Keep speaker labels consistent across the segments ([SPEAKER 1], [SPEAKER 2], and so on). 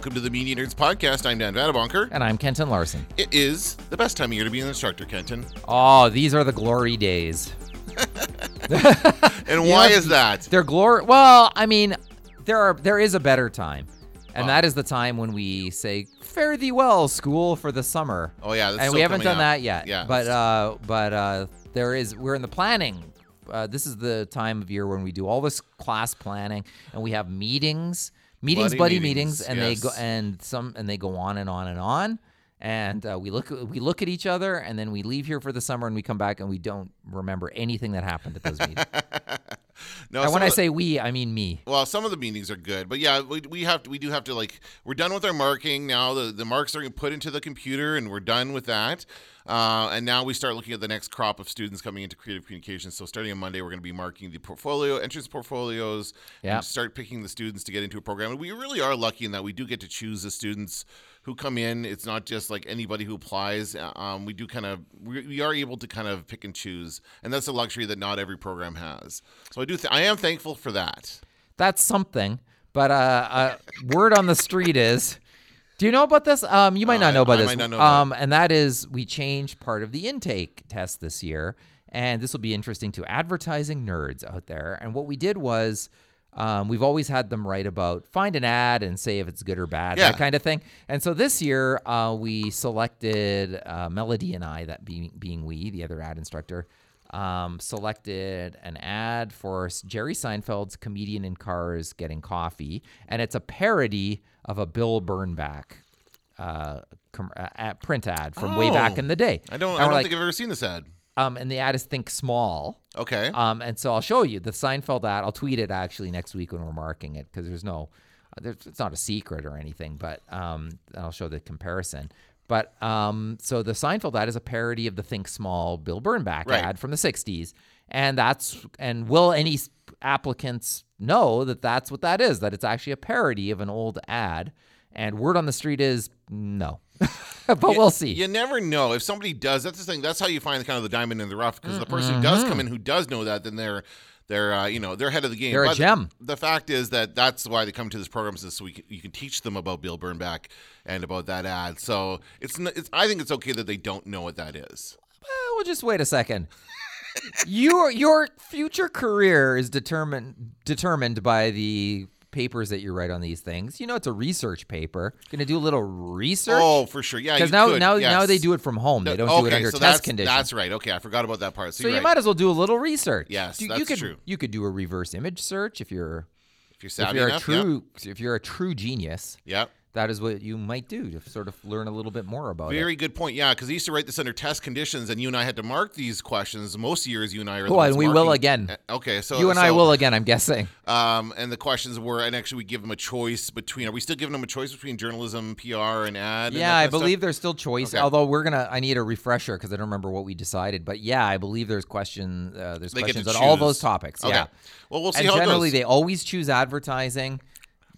[SPEAKER 1] Welcome to the Media Nerds Podcast. I'm Dan Vanabonker.
[SPEAKER 2] And I'm Kenton Larson.
[SPEAKER 1] It is the best time of year to be an instructor, Kenton.
[SPEAKER 2] Oh, these are the glory days.
[SPEAKER 1] And why is that?
[SPEAKER 2] They're glory. Well, I mean, there are there is a better time, and that is the time when we say "Fare thee well, school, for the summer."
[SPEAKER 1] Oh yeah, that's
[SPEAKER 2] and we haven't done
[SPEAKER 1] up.
[SPEAKER 2] that yet.
[SPEAKER 1] Yeah,
[SPEAKER 2] but uh, but uh, there is. We're in the planning. Uh, this is the time of year when we do all this class planning, and we have meetings, meetings,
[SPEAKER 1] Buddy
[SPEAKER 2] buddy
[SPEAKER 1] meetings,
[SPEAKER 2] meetings, and they go and some and they go on and on and on. And uh, we look we look at each other, and then we leave here for the summer, and we come back, and we don't remember anything that happened at those meetings.
[SPEAKER 1] no,
[SPEAKER 2] and when I
[SPEAKER 1] the-
[SPEAKER 2] say we, I mean me.
[SPEAKER 1] Well, some of the meetings are good, but yeah, we, we have to, we do have to like we're done with our marking now. The the marks are put into the computer, and we're done with that. Uh, and now we start looking at the next crop of students coming into creative communications. So starting on Monday, we're going to be marking the portfolio, entrance portfolios,
[SPEAKER 2] Yeah.
[SPEAKER 1] and start picking the students to get into a program. And we really are lucky in that we do get to choose the students who come in. It's not just like anybody who applies. Uh, Um, we do kind of we, we are able to kind of pick and choose, and that's a luxury that not every program has. So I do th- I am thankful for that.
[SPEAKER 2] That's something. But uh, uh, word on the street is, do you know about this? Um, you might
[SPEAKER 1] Uh,
[SPEAKER 2] not know about
[SPEAKER 1] I
[SPEAKER 2] this.
[SPEAKER 1] know
[SPEAKER 2] um, and that is we changed part of the intake test this year, and this will be interesting to advertising nerds out there. And what we did was. Um, we've always had them write about find an ad and say if it's good or bad,
[SPEAKER 1] Yeah.
[SPEAKER 2] that kind of thing. And so this year uh, we selected uh, Melody and I, that being being we, the other ad instructor, um, selected an ad for Jerry Seinfeld's comedian in cars getting coffee, and it's a parody of a Bill Bernbach uh, com- uh, ad- print ad from way back
[SPEAKER 1] Oh.
[SPEAKER 2] in the day.
[SPEAKER 1] I don't.
[SPEAKER 2] And
[SPEAKER 1] I don't
[SPEAKER 2] like,
[SPEAKER 1] think I've ever seen this ad.
[SPEAKER 2] um, and the ad is Think Small.
[SPEAKER 1] Okay.
[SPEAKER 2] Um, and so I'll show you the Seinfeld ad. I'll tweet it actually next week when we're marking it because there's no, uh, there's, it's not a secret or anything. But um, I'll show the comparison. But um, so the Seinfeld ad is a parody of the Think Small Bill Bernbach
[SPEAKER 1] Right.
[SPEAKER 2] ad from the '60s, and that's and will any applicants know that that's what that is? That it's actually a parody of an old ad. And word on the street is no, but we'll see.
[SPEAKER 1] You never know if somebody does. That's the thing. That's how you find kind of the diamond in the rough. Because the person who does come in who does know that, then they're they're uh, you know they're ahead of the game.
[SPEAKER 2] They're a gem.
[SPEAKER 1] The fact is that that's why they come to this program is so we can, you can teach them about Bill Bernbach and about that ad. So it's, it's I think it's okay that they don't know what that is.
[SPEAKER 2] Well, we'll just wait a second. Your your future career is determined determined by the papers that you write on these things. You know, it's a research paper. Going to do a little research
[SPEAKER 1] Oh, for sure. Yeah,
[SPEAKER 2] because now
[SPEAKER 1] could,
[SPEAKER 2] now now they do it from home. They don't
[SPEAKER 1] okay,
[SPEAKER 2] do it under
[SPEAKER 1] so
[SPEAKER 2] test
[SPEAKER 1] that's,
[SPEAKER 2] conditions.
[SPEAKER 1] That's right. Okay, I forgot about that part. So,
[SPEAKER 2] so you
[SPEAKER 1] right.
[SPEAKER 2] might as well do a little research.
[SPEAKER 1] Yes,
[SPEAKER 2] you, you
[SPEAKER 1] that's
[SPEAKER 2] could,
[SPEAKER 1] true.
[SPEAKER 2] You could do a reverse image search if you're
[SPEAKER 1] if you're
[SPEAKER 2] if you're
[SPEAKER 1] enough.
[SPEAKER 2] a true if you're a true genius.
[SPEAKER 1] yeah.
[SPEAKER 2] That is what you might do to sort of learn a little bit more about it.
[SPEAKER 1] Very good point. Yeah, because I used to write this under test conditions, and you and I had to mark these questions. Most years, you and I are. the
[SPEAKER 2] Oh, and we will again.
[SPEAKER 1] Okay, so
[SPEAKER 2] You and I will again. I'm guessing.
[SPEAKER 1] Um, and the questions were, and actually, we give them a choice between. Are we still giving them a choice between journalism, PR, and ad? and
[SPEAKER 2] Yeah,
[SPEAKER 1] that
[SPEAKER 2] I
[SPEAKER 1] stuff?
[SPEAKER 2] believe there's still choice.
[SPEAKER 1] Okay.
[SPEAKER 2] Although we're gonna, I need a refresher because I don't remember what we decided. But yeah, I believe there's question, uh, there's
[SPEAKER 1] They
[SPEAKER 2] questions on all those topics.
[SPEAKER 1] Okay.
[SPEAKER 2] Yeah,
[SPEAKER 1] Well, we'll see
[SPEAKER 2] and
[SPEAKER 1] how
[SPEAKER 2] generally
[SPEAKER 1] it goes.
[SPEAKER 2] they always choose advertising.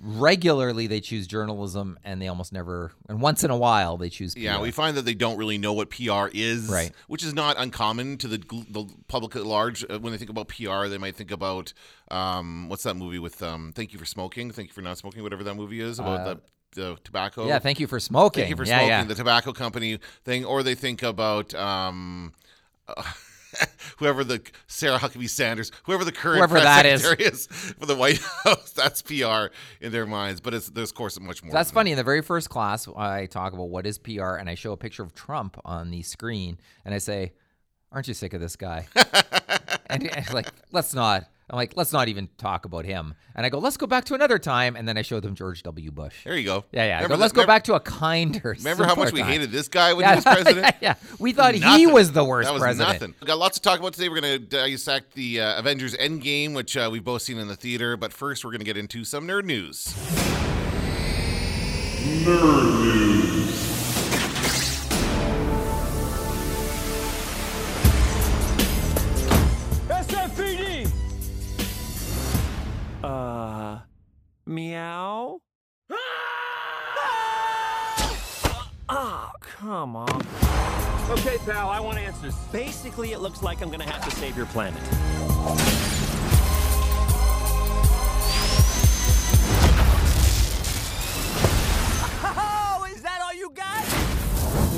[SPEAKER 2] Regularly they choose journalism, and they almost never. And once in a while they choose.
[SPEAKER 1] yeah, we find that they don't really know what PR is,
[SPEAKER 2] Right.
[SPEAKER 1] Which is not uncommon to the the public at large. Uh, When they think about PR, they might think about um, what's that movie with um, "Thank You for Smoking," "Thank You for Not Smoking," whatever that movie is about
[SPEAKER 2] Uh,
[SPEAKER 1] the, the tobacco.
[SPEAKER 2] Yeah, thank you for smoking.
[SPEAKER 1] Thank you for
[SPEAKER 2] yeah,
[SPEAKER 1] smoking,
[SPEAKER 2] yeah.
[SPEAKER 1] the tobacco company thing, or they think about um, whoever the Sarah Huckabee Sanders, whoever the current
[SPEAKER 2] Whoever that is.
[SPEAKER 1] is. for the White House. That's PR in their minds, but it's there's of course much more.
[SPEAKER 2] That's funny. In the very first class, I talk about what is PR, and I show a picture of Trump on the screen, and I say, "Aren't you sick of this guy?" and, and like, let's not. I'm like, let's not even talk about him. And I go, let's go back to another time, and then I show them George W. Bush.
[SPEAKER 1] There you go.
[SPEAKER 2] Yeah, yeah. I
[SPEAKER 1] Remember
[SPEAKER 2] go, let's
[SPEAKER 1] that-
[SPEAKER 2] go
[SPEAKER 1] remember-
[SPEAKER 2] back to a kinder.
[SPEAKER 1] Remember how much we
[SPEAKER 2] time."
[SPEAKER 1] hated this guy when
[SPEAKER 2] Yeah,
[SPEAKER 1] he was president?
[SPEAKER 2] yeah, yeah. We thought he was the worst
[SPEAKER 1] That was
[SPEAKER 2] president.
[SPEAKER 1] nothing. We got lots to talk about today. We're going to dissect the uh, Avengers Endgame, which uh, we've both seen in the theater. But first, we're going to get into some nerd news.
[SPEAKER 3] SFPD! Meow? Ah, oh, come on. Okay, pal, I want answers. Basically, it looks like I'm gonna have to save your planet. Oh, is that all you got?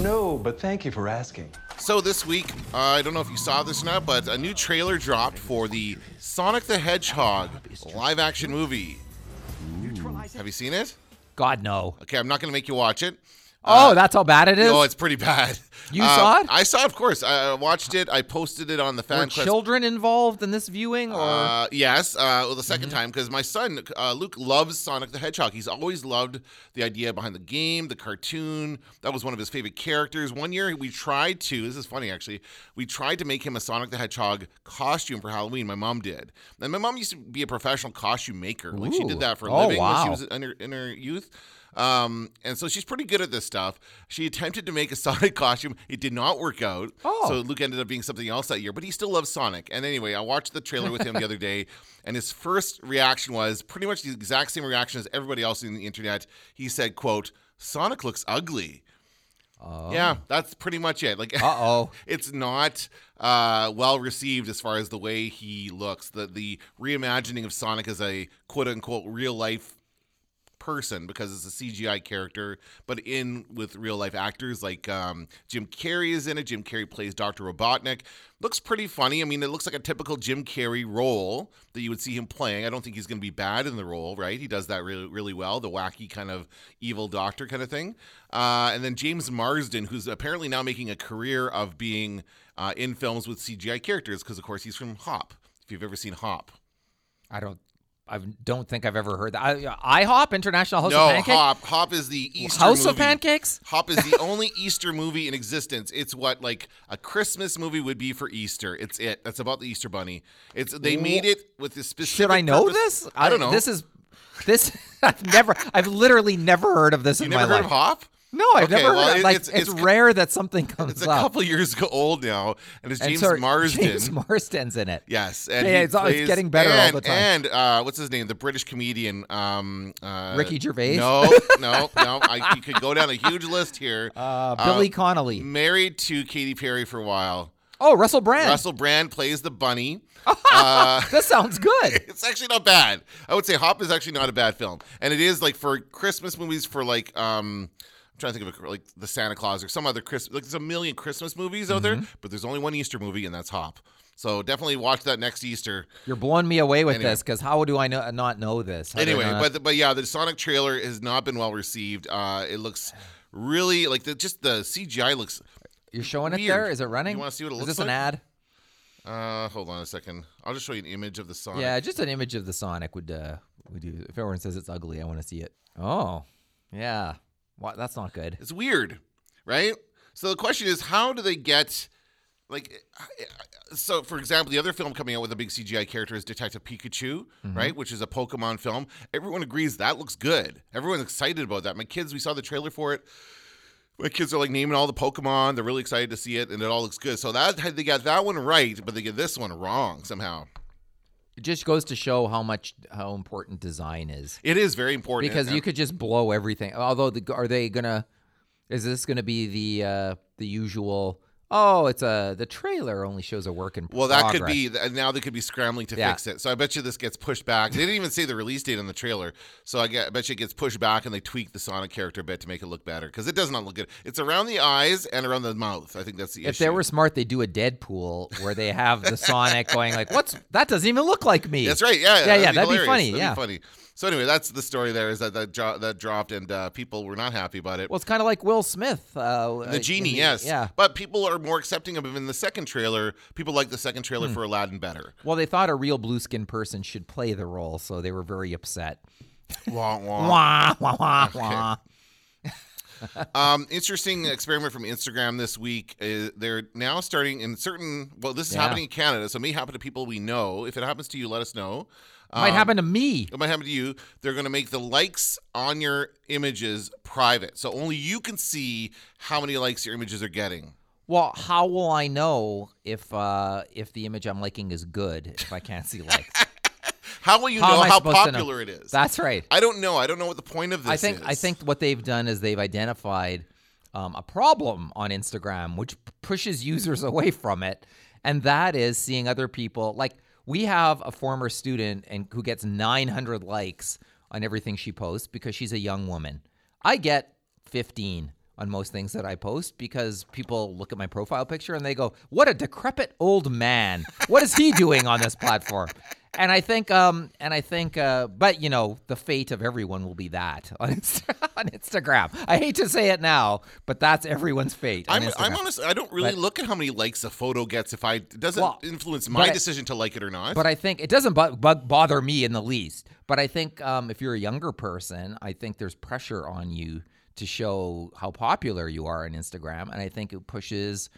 [SPEAKER 4] No, but thank you for asking.
[SPEAKER 1] So this week, uh, I don't know if you saw this or not, but a new trailer dropped for the Sonic the Hedgehog live-action movie. Have you seen it?
[SPEAKER 2] God no.
[SPEAKER 1] Okay, I'm not going to make you watch it.
[SPEAKER 2] Oh, uh, that's how bad it is.
[SPEAKER 1] Oh, it's pretty bad.
[SPEAKER 2] You
[SPEAKER 1] Uh,
[SPEAKER 2] saw it?
[SPEAKER 1] I saw it, of course. I watched it. I posted it on the
[SPEAKER 2] Were
[SPEAKER 1] fan quest.
[SPEAKER 2] children involved in this viewing, or
[SPEAKER 1] Uh, yes, uh, well, the 2nd
[SPEAKER 2] Mm-hmm.
[SPEAKER 1] time because my son uh, Luke loves Sonic the Hedgehog. He's always loved the idea behind the game, the cartoon. That was one of his favorite characters. One year we tried to. This is funny actually. We tried to make him a Sonic the Hedgehog costume for Halloween. My mom did, and my mom used to be a professional costume maker. Like she did that for a
[SPEAKER 2] Oh,
[SPEAKER 1] living when she was in her, in her youth. Um, and so she's pretty good at this stuff. She attempted to make a Sonic costume. It did not work out.
[SPEAKER 2] Oh.
[SPEAKER 1] So Luke ended up being something else that year, but he still loves Sonic. And anyway, I watched the trailer with him the other day, and his first reaction was pretty much the exact same reaction as everybody else in the internet. He said, quote, Sonic looks ugly. Oh. Yeah, that's pretty much it. Like,
[SPEAKER 2] Uh-oh.
[SPEAKER 1] it's not uh, well received as far as the way he looks. The the reimagining of Sonic as a quote unquote real life person because it's a CGI character, but in with real life actors like um, Jim Carrey is in it. Jim Carrey plays Dr. Robotnik. Looks pretty funny. I mean, it looks like a typical Jim Carrey role that you would see him playing. I don't think he's going to be bad in the role, right? He does that really, really well. The wacky kind of evil doctor kind of thing. Uh, and then James Marsden, who's apparently now making a career of being uh, in films with CGI characters, because of course he's from Hop. If you've ever seen Hop.
[SPEAKER 2] I don't. I don't think I've ever heard that. I, IHOP International House
[SPEAKER 1] no,
[SPEAKER 2] of Pancakes.
[SPEAKER 1] No, Hop. Hop is the Easter
[SPEAKER 2] House of. Pancakes.
[SPEAKER 1] Hop is the only Easter movie in existence. It's what like a Christmas movie would be for Easter. It's it. That's about the Easter bunny. It's they made it with this specific.
[SPEAKER 2] Should I know
[SPEAKER 1] purpose-
[SPEAKER 2] this?
[SPEAKER 1] I don't know.
[SPEAKER 2] This is this. I've never. I've literally never heard of this
[SPEAKER 1] you
[SPEAKER 2] in
[SPEAKER 1] never
[SPEAKER 2] my
[SPEAKER 1] heard
[SPEAKER 2] life.
[SPEAKER 1] of Hop?
[SPEAKER 2] No, I've
[SPEAKER 1] Okay,
[SPEAKER 2] never
[SPEAKER 1] well,
[SPEAKER 2] heard.
[SPEAKER 1] it-
[SPEAKER 2] like
[SPEAKER 1] it's-
[SPEAKER 2] it's,
[SPEAKER 1] it's-
[SPEAKER 2] rare that something comes
[SPEAKER 1] It's a
[SPEAKER 2] up.
[SPEAKER 1] couple years old now, and it's
[SPEAKER 2] And
[SPEAKER 1] James
[SPEAKER 2] so
[SPEAKER 1] Marsden.
[SPEAKER 2] James Marsden's in it.
[SPEAKER 1] Yes, and
[SPEAKER 2] Yeah, it's-
[SPEAKER 1] plays-
[SPEAKER 2] getting better all
[SPEAKER 1] and,
[SPEAKER 2] the time.
[SPEAKER 1] And uh, what's his name? The British comedian, um, uh,
[SPEAKER 2] Ricky Gervais?
[SPEAKER 1] No, no, no. I, you could go down a huge list here.
[SPEAKER 2] Uh, Billy
[SPEAKER 1] Um,
[SPEAKER 2] Connolly.
[SPEAKER 1] married to Katy Perry for a while.
[SPEAKER 2] Oh, Russell Brand.
[SPEAKER 1] Russell Brand plays the bunny.
[SPEAKER 2] that sounds good.
[SPEAKER 1] It's actually not bad. I would say Hop is actually not a bad film, and it is like for Christmas movies for like um. I'm trying to think of a, like the Santa Claus or some other Christmas. Like there's a million Christmas movies out
[SPEAKER 2] Mm-hmm.
[SPEAKER 1] there, but there's only one Easter movie, and that's Hop. So definitely watch that next Easter.
[SPEAKER 2] You're blowing me away with
[SPEAKER 1] Anyway.
[SPEAKER 2] this because how do I know, not know this? How
[SPEAKER 1] Anyway,
[SPEAKER 2] not-
[SPEAKER 1] but but yeah, the Sonic trailer has not been well received. Uh, it looks really like the, just the CGI looks.
[SPEAKER 2] you're showing it
[SPEAKER 1] weird.
[SPEAKER 2] there. Is it running?
[SPEAKER 1] You wanna see what it
[SPEAKER 2] Is
[SPEAKER 1] looks like?
[SPEAKER 2] this an ad?
[SPEAKER 1] Uh, hold on a second. I'll just show you an image of the Sonic.
[SPEAKER 2] Yeah, just an image of the Sonic would uh would do. If everyone says it's ugly, I want to see it. Oh, yeah. What? That's not good.
[SPEAKER 1] It's weird, right? So the question is, how do they get like? So, for example, the other film coming out with a big CGI character is Detective Pikachu,
[SPEAKER 2] Mm-hmm.
[SPEAKER 1] right? Which is a Pokemon film. Everyone agrees that looks good. Everyone's excited about that. My kids, we saw the trailer for it. My kids are like naming all the Pokemon. They're really excited to see it, and it all looks good. So that they got that one right, but they get this one wrong somehow.
[SPEAKER 2] It just goes to show how much how important design is.
[SPEAKER 1] It is very important
[SPEAKER 2] because
[SPEAKER 1] and-
[SPEAKER 2] you could just blow everything. Although, the, are they gonna? Is this gonna be the uh the usual? Oh, it's a the trailer only shows a work in
[SPEAKER 1] Well, that could be th- now. They could be scrambling to
[SPEAKER 2] Yeah.
[SPEAKER 1] fix it. So I bet you this gets pushed back. They didn't even say the release date on the trailer. So I, get, I bet you it gets pushed back and they tweak the Sonic character a bit to make it look better because it does not look good. It's around the eyes and around the mouth. I think that's the
[SPEAKER 2] If
[SPEAKER 1] issue.
[SPEAKER 2] If they were smart, they do a Deadpool where they have the Sonic going like, "What's that? Doesn't even look like me."
[SPEAKER 1] That's right. Yeah,
[SPEAKER 2] yeah, yeah. That'd be funny.
[SPEAKER 1] That'd
[SPEAKER 2] yeah.
[SPEAKER 1] funny. So anyway, that's the story. There is that that, dro- that dropped and uh, people were not happy about it.
[SPEAKER 2] Well, it's kind of like Will Smith. Uh,
[SPEAKER 1] the
[SPEAKER 2] uh,
[SPEAKER 1] genie,
[SPEAKER 2] in
[SPEAKER 1] yes.
[SPEAKER 2] Yeah.
[SPEAKER 1] But people are more accepting of him in the second trailer. People like the second trailer
[SPEAKER 2] Hmm.
[SPEAKER 1] for Aladdin better.
[SPEAKER 2] Well, they thought a real blue skin person should play the role, so they were very upset.
[SPEAKER 1] Wah, wah.
[SPEAKER 2] Wah wah wah wah.
[SPEAKER 1] Um, interesting experiment from Instagram this week. Uh, they're now starting in certain. Well, this is
[SPEAKER 2] Yeah.
[SPEAKER 1] happening in Canada, so it may happen to people we know. If it happens to you, let us know.
[SPEAKER 2] Might
[SPEAKER 1] Um,
[SPEAKER 2] happen to me.
[SPEAKER 1] It might happen to you. They're going to make the likes on your images private, so only you can see how many likes your images are getting.
[SPEAKER 2] Well, how will I know if uh, if the image I'm liking is good if I can't see likes?
[SPEAKER 1] How will you
[SPEAKER 2] How
[SPEAKER 1] know how
[SPEAKER 2] to know?
[SPEAKER 1] popular it is?
[SPEAKER 2] That's right.
[SPEAKER 1] I don't know. I don't know what the point of this
[SPEAKER 2] I think
[SPEAKER 1] is.
[SPEAKER 2] I think what they've done is they've identified um, a problem on Instagram, which pushes users away from it, and that is seeing other people. Like we have a former student and who gets 900 likes on everything she posts because she's a young woman. I get 15 on most things that I post because people look at my profile picture and they go, "What a decrepit old man! What is he doing on this platform?" And I think, um, and I think, uh, but you know, the fate of everyone will be that on, on Instagram. I hate to say it now, but that's everyone's fate.
[SPEAKER 1] I'm, I'm honest. I don't really
[SPEAKER 2] But-
[SPEAKER 1] look at how many likes a photo gets. If I it doesn't
[SPEAKER 2] Well,
[SPEAKER 1] influence my decision to like it or not.
[SPEAKER 2] But I think it doesn't bu- bug bother me in the least. But I think um, if you're a younger person, I think there's pressure on you to show how popular you are on Instagram, and I think it pushes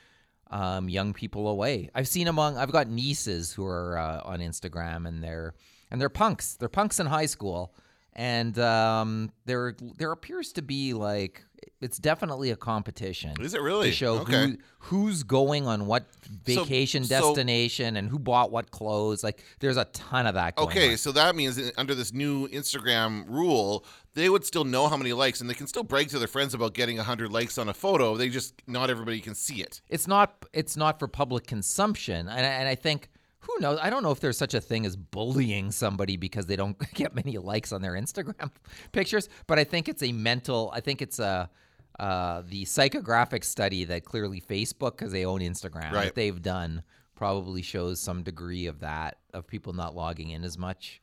[SPEAKER 2] um, young people away. I've seen among I've got nieces who are uh, on Instagram, and they're and they're punks. They're punks in high school, and um, there there appears to be like it's definitely a competition.
[SPEAKER 1] Is it really?
[SPEAKER 2] to show
[SPEAKER 1] Okay.
[SPEAKER 2] who who's going on what vacation
[SPEAKER 1] so-
[SPEAKER 2] destination and who bought what clothes. Like there's a ton of that going
[SPEAKER 1] Okay,
[SPEAKER 2] on.
[SPEAKER 1] so that means under this new Instagram rule, they would still know how many likes, and they can still brag to their friends about getting hundred likes on a photo. They just not everybody can see it.
[SPEAKER 2] It's not it's not for public consumption. And I, and I think who knows? I don't know if there's such a thing as bullying somebody because they don't get many likes on their Instagram pictures, but I think it's a mental I think it's a uh, the psychographic study that clearly Facebook, because they own Instagram,
[SPEAKER 1] Right.
[SPEAKER 2] that they've done probably shows some degree of that of people not logging in as much.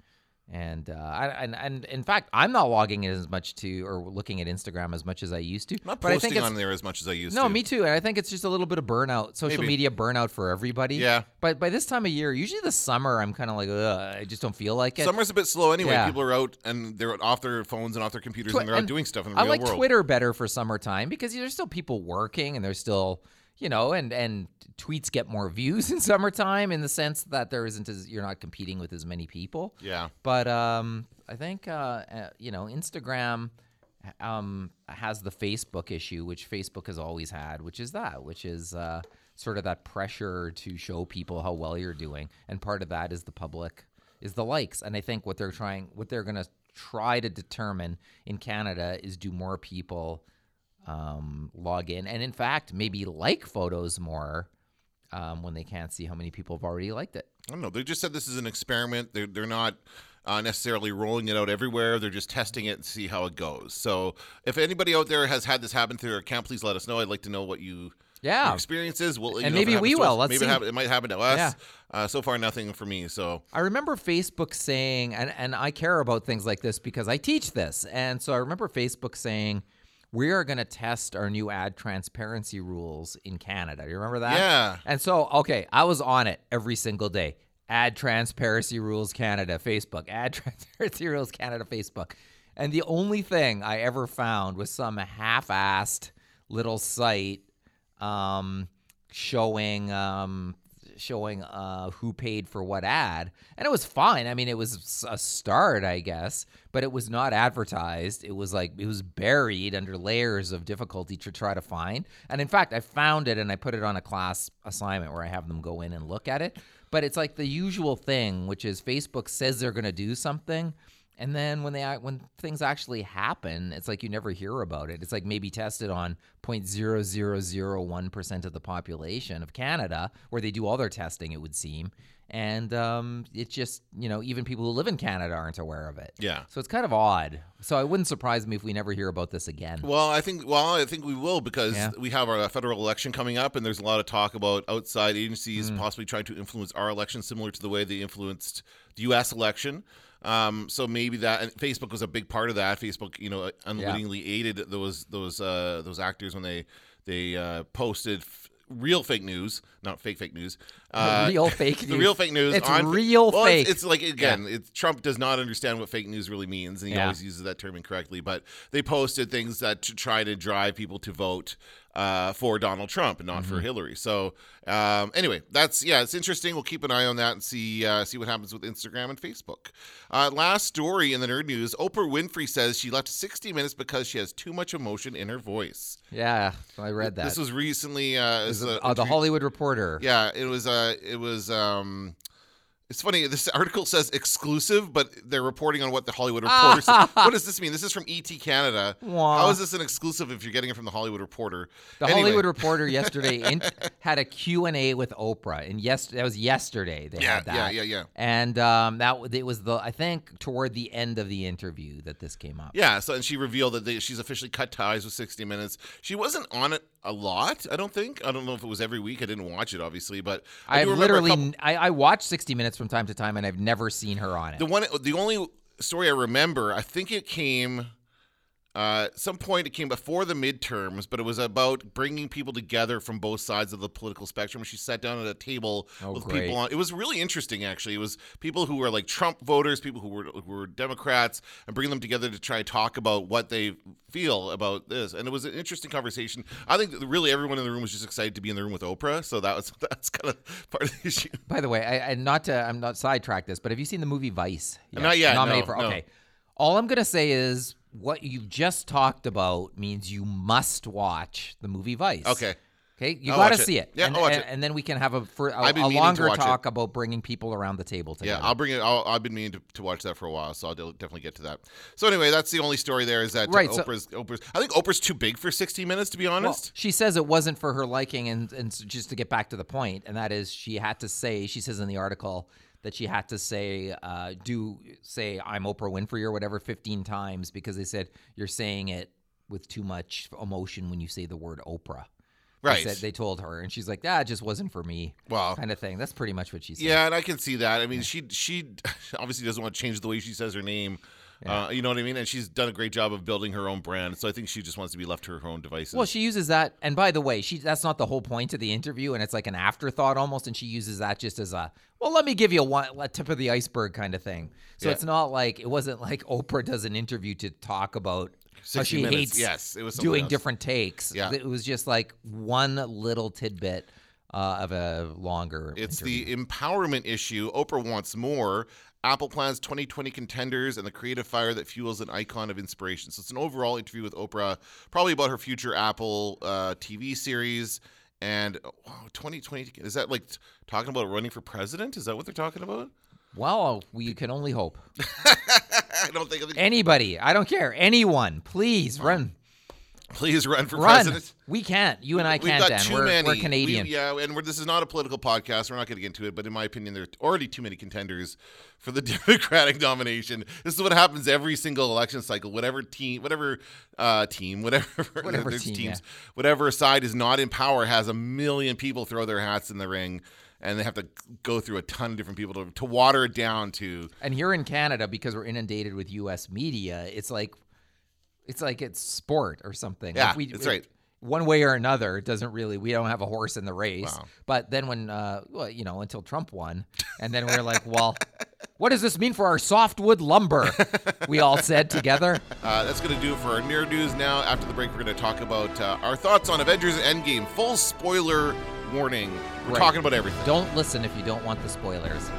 [SPEAKER 2] And uh, I, and and in fact, I'm not logging in as much to or looking at Instagram as much as I used to.
[SPEAKER 1] I'm not
[SPEAKER 2] but I
[SPEAKER 1] posting
[SPEAKER 2] think
[SPEAKER 1] on there as much as I used
[SPEAKER 2] no,
[SPEAKER 1] to.
[SPEAKER 2] No, me too. And I think it's just a little bit of burnout, social
[SPEAKER 1] Maybe.
[SPEAKER 2] media burnout for everybody.
[SPEAKER 1] Yeah.
[SPEAKER 2] But by this time of year, usually the summer, I'm kind of like, I just don't feel like it.
[SPEAKER 1] Summer's a bit slow anyway.
[SPEAKER 2] Yeah.
[SPEAKER 1] People are out and they're off their phones and off their computers
[SPEAKER 2] Twi-
[SPEAKER 1] and they're out
[SPEAKER 2] and
[SPEAKER 1] doing stuff in the
[SPEAKER 2] I
[SPEAKER 1] real
[SPEAKER 2] like
[SPEAKER 1] world.
[SPEAKER 2] Twitter better for summertime because there's still people working and there's still, you know, and and tweets get more views in summertime in the sense that there isn't as you're not competing with as many people.
[SPEAKER 1] Yeah.
[SPEAKER 2] But um, I think uh, uh, you know Instagram um, has the Facebook issue, which Facebook has always had, which is that, which is uh, sort of that pressure to show people how well you're doing, and part of that is the public is the likes, and I think what they're trying, what they're gonna try to determine in Canada is do more people um, log in, and in fact maybe like photos more um, when they can't see how many people have already liked it.
[SPEAKER 1] I don't know. They just said this is an experiment. They're, they're not uh, necessarily rolling it out everywhere. They're just testing it and see how it goes. So if anybody out there has had this happen to their account, please let us know. I'd like to know what you
[SPEAKER 2] Yeah.
[SPEAKER 1] your experiences. Well,
[SPEAKER 2] And
[SPEAKER 1] know, if it
[SPEAKER 2] maybe we
[SPEAKER 1] happens to us,
[SPEAKER 2] will. Let's
[SPEAKER 1] maybe it, it might happen to us.
[SPEAKER 2] Yeah.
[SPEAKER 1] Uh, so far, nothing for me. So
[SPEAKER 2] I remember Facebook saying, and, and I care about things like this because I teach this. And so I remember Facebook saying, we are going to test our new ad transparency rules in Canada. You remember that?
[SPEAKER 1] Yeah.
[SPEAKER 2] And so, okay, I was on it every single day. Ad transparency rules Canada, Facebook. Ad transparency rules Canada, Facebook. And the only thing I ever found was some half assed little site um, showing um, showing uh, who paid for what ad, and it was fine. I mean, it was a start, I guess, but it was not advertised. It was like it was buried under layers of difficulty to try to find. And in fact, I found it and I put it on a class assignment where I have them go in and look at it. But it's like the usual thing, which is Facebook says they're going to do something. And then when they when things actually happen, it's like you never hear about it. It's like maybe tested on 0.0001 percent of the population of Canada, where they do all their testing. It would seem, and um, it's just you know even people who live in Canada aren't aware of it.
[SPEAKER 1] Yeah.
[SPEAKER 2] So it's kind of odd. So it wouldn't surprise me if we never hear about this again.
[SPEAKER 1] Well, I think well, I think we will because
[SPEAKER 2] Yeah.
[SPEAKER 1] we have our federal election coming up, and there's a lot of talk about outside agencies
[SPEAKER 2] Mm.
[SPEAKER 1] possibly trying to influence our election, similar to the way they influenced the U.S. election. Um, so maybe that and Facebook was a big part of that. Facebook, you know, unwittingly aided those those uh, those actors when they they uh, posted. F- Real fake news, not fake fake news. Uh,
[SPEAKER 2] real fake
[SPEAKER 1] the
[SPEAKER 2] news.
[SPEAKER 1] real fake news.
[SPEAKER 2] It's
[SPEAKER 1] on,
[SPEAKER 2] real
[SPEAKER 1] well,
[SPEAKER 2] fake.
[SPEAKER 1] It's, it's like again, it's, Trump does not understand what fake news really means, and he
[SPEAKER 2] Yeah.
[SPEAKER 1] always uses that term incorrectly. But they posted things that to try to drive people to vote uh, for Donald Trump not for
[SPEAKER 2] Mm-hmm.
[SPEAKER 1] Hillary. So um, anyway, that's yeah, it's interesting. We'll keep an eye on that and see uh, see what happens with Instagram and Facebook. Uh, last story in the nerd news: Oprah Winfrey says she left 60 Minutes because she has too much emotion in her voice.
[SPEAKER 2] Yeah, I read that.
[SPEAKER 1] This was recently uh,
[SPEAKER 2] was,
[SPEAKER 1] a-
[SPEAKER 2] uh, the Hollywood Reporter.
[SPEAKER 1] yeah, it was uh it was um It's funny. This article says exclusive, but they're reporting on what the Hollywood Reporter. said. What does this mean? This is from ET Canada.
[SPEAKER 2] Wah.
[SPEAKER 1] How is this an exclusive if you're getting it from the Hollywood Reporter?
[SPEAKER 2] The
[SPEAKER 1] Anyway,
[SPEAKER 2] Hollywood Reporter yesterday in, had a Q&A with Oprah, and yes, that was yesterday. They
[SPEAKER 1] Yeah,
[SPEAKER 2] had that.
[SPEAKER 1] yeah, yeah. Yeah.
[SPEAKER 2] And um, that it was the I think toward the end of the interview that this came up.
[SPEAKER 1] Yeah. So and she revealed that they, she's officially cut ties with 60 Minutes. She wasn't on it a lot. I don't think. I don't know if it was every week. I didn't watch it obviously, but I
[SPEAKER 2] I've
[SPEAKER 1] do remember a
[SPEAKER 2] literally
[SPEAKER 1] couple-
[SPEAKER 2] I, I watch 60 Minutes from time to time, and I've never seen her on it.
[SPEAKER 1] The one, the only story I remember, I think it came. Uh, at some point, it came before the midterms, but it was about bringing people together from both sides of the political spectrum. She sat down at a table
[SPEAKER 2] Oh,
[SPEAKER 1] with
[SPEAKER 2] great.
[SPEAKER 1] people on. It was really interesting, actually. It was people who were like Trump voters, people who were who were Democrats, and bring them together to try and talk about what they feel about this. And it was an interesting conversation. I think really everyone in the room was just excited to be in the room with Oprah, so that was that's kind of part of the issue.
[SPEAKER 2] By the way, I, I not to I'm not sidetrack this, but have you seen the movie Vice?
[SPEAKER 1] Not yet,
[SPEAKER 2] Nominated
[SPEAKER 1] no,
[SPEAKER 2] for
[SPEAKER 1] no.
[SPEAKER 2] okay. All I'm gonna say is what you've just talked about means you must watch the movie Vice.
[SPEAKER 1] Okay.
[SPEAKER 2] Okay, you
[SPEAKER 1] I'll
[SPEAKER 2] got to
[SPEAKER 1] watch it.
[SPEAKER 2] see it.
[SPEAKER 1] Yeah,
[SPEAKER 2] and,
[SPEAKER 1] I'll watch
[SPEAKER 2] and,
[SPEAKER 1] it.
[SPEAKER 2] and then we can have a for a, a longer
[SPEAKER 1] watch it.
[SPEAKER 2] talk about bringing people around the table together.
[SPEAKER 1] Yeah, I'll bring it. I'll, I've been meaning to, to watch that for a while, so I'll definitely get to that. So anyway, that's the only story there is that
[SPEAKER 2] Right, so-
[SPEAKER 1] Oprah's, Oprah's. I think Oprah's too big for 60 Minutes, to be
[SPEAKER 2] Well,
[SPEAKER 1] honest.
[SPEAKER 2] she says it wasn't for her liking, and and just to get back to the point, and that is she had to say. She says in the article that she had to say, uh, do say I'm Oprah Winfrey or whatever 15 times because they said you're saying it with too much emotion when you say the word Oprah. They
[SPEAKER 1] right.
[SPEAKER 2] said- they told her, and she's like, "That it just wasn't for me."
[SPEAKER 1] Well,
[SPEAKER 2] kind of thing. That's pretty much what she said.
[SPEAKER 1] yeah, and I can see that. I mean, she she obviously doesn't want to change the way she says her name. Uh, you know what I mean? And she's done a great job of building her own brand. So I think she just wants to be left to her own devices.
[SPEAKER 2] Well, she uses that, and by the way, she that's not the whole point of the interview, and it's like an afterthought almost, and she uses that just as a well, let me give you a one a tip of the iceberg kind of thing. So
[SPEAKER 1] Yeah.
[SPEAKER 2] it's not like it wasn't like Oprah does an interview to talk about how she
[SPEAKER 1] minutes.
[SPEAKER 2] hates
[SPEAKER 1] Yes, it was
[SPEAKER 2] doing
[SPEAKER 1] else.
[SPEAKER 2] different takes.
[SPEAKER 1] Yeah.
[SPEAKER 2] it was just like one little tidbit uh, of a longer.
[SPEAKER 1] It's
[SPEAKER 2] interview.
[SPEAKER 1] the empowerment issue. Oprah wants more. Apple plans 2020 contenders and the creative fire that fuels an icon of inspiration. So it's an overall interview with Oprah, probably about her future Apple uh, TV series. And wow, 2020 is that like talking about running for president? Is that what they're talking about?
[SPEAKER 2] well, we can only hope.
[SPEAKER 1] I don't think.
[SPEAKER 2] Anybody, I don't care, anyone, please run,
[SPEAKER 1] Please run for
[SPEAKER 2] run.
[SPEAKER 1] president.
[SPEAKER 2] We can't. You and I
[SPEAKER 1] We've
[SPEAKER 2] can't.
[SPEAKER 1] got
[SPEAKER 2] Dan.
[SPEAKER 1] too
[SPEAKER 2] we're,
[SPEAKER 1] many.
[SPEAKER 2] we're
[SPEAKER 1] We-
[SPEAKER 2] Canadian.
[SPEAKER 1] yeah, and we're, this is not a political podcast. We're not going to get into it, but in my opinion, there are already too many contenders for the Democratic nomination. This is what happens every single election cycle. Whatever team, whatever uh, team, whatever,
[SPEAKER 2] Whatever
[SPEAKER 1] there's
[SPEAKER 2] team,
[SPEAKER 1] teams, whatever side is not in power has a million people throw their hats in the ring, and they have to go through a ton of different people to, to water it down to.
[SPEAKER 2] And here in Canada, because we're inundated with U.S. media, it's like it's like it's sport or something.
[SPEAKER 1] Yeah,
[SPEAKER 2] like we,
[SPEAKER 1] that's right.
[SPEAKER 2] One way or another, it doesn't really. We don't have a horse in the race.
[SPEAKER 1] Wow.
[SPEAKER 2] But then when, uh, well, you know, until Trump won, and then we're like, well, what does this mean for our softwood lumber? we all said together.
[SPEAKER 1] Uh, that's going to do it for our nerd news. Now, after the break, we're going to talk about uh, our thoughts on Avengers Endgame. Full spoiler warning. We're
[SPEAKER 2] Right.
[SPEAKER 1] talking about everything.
[SPEAKER 2] Don't listen if you don't want the spoilers.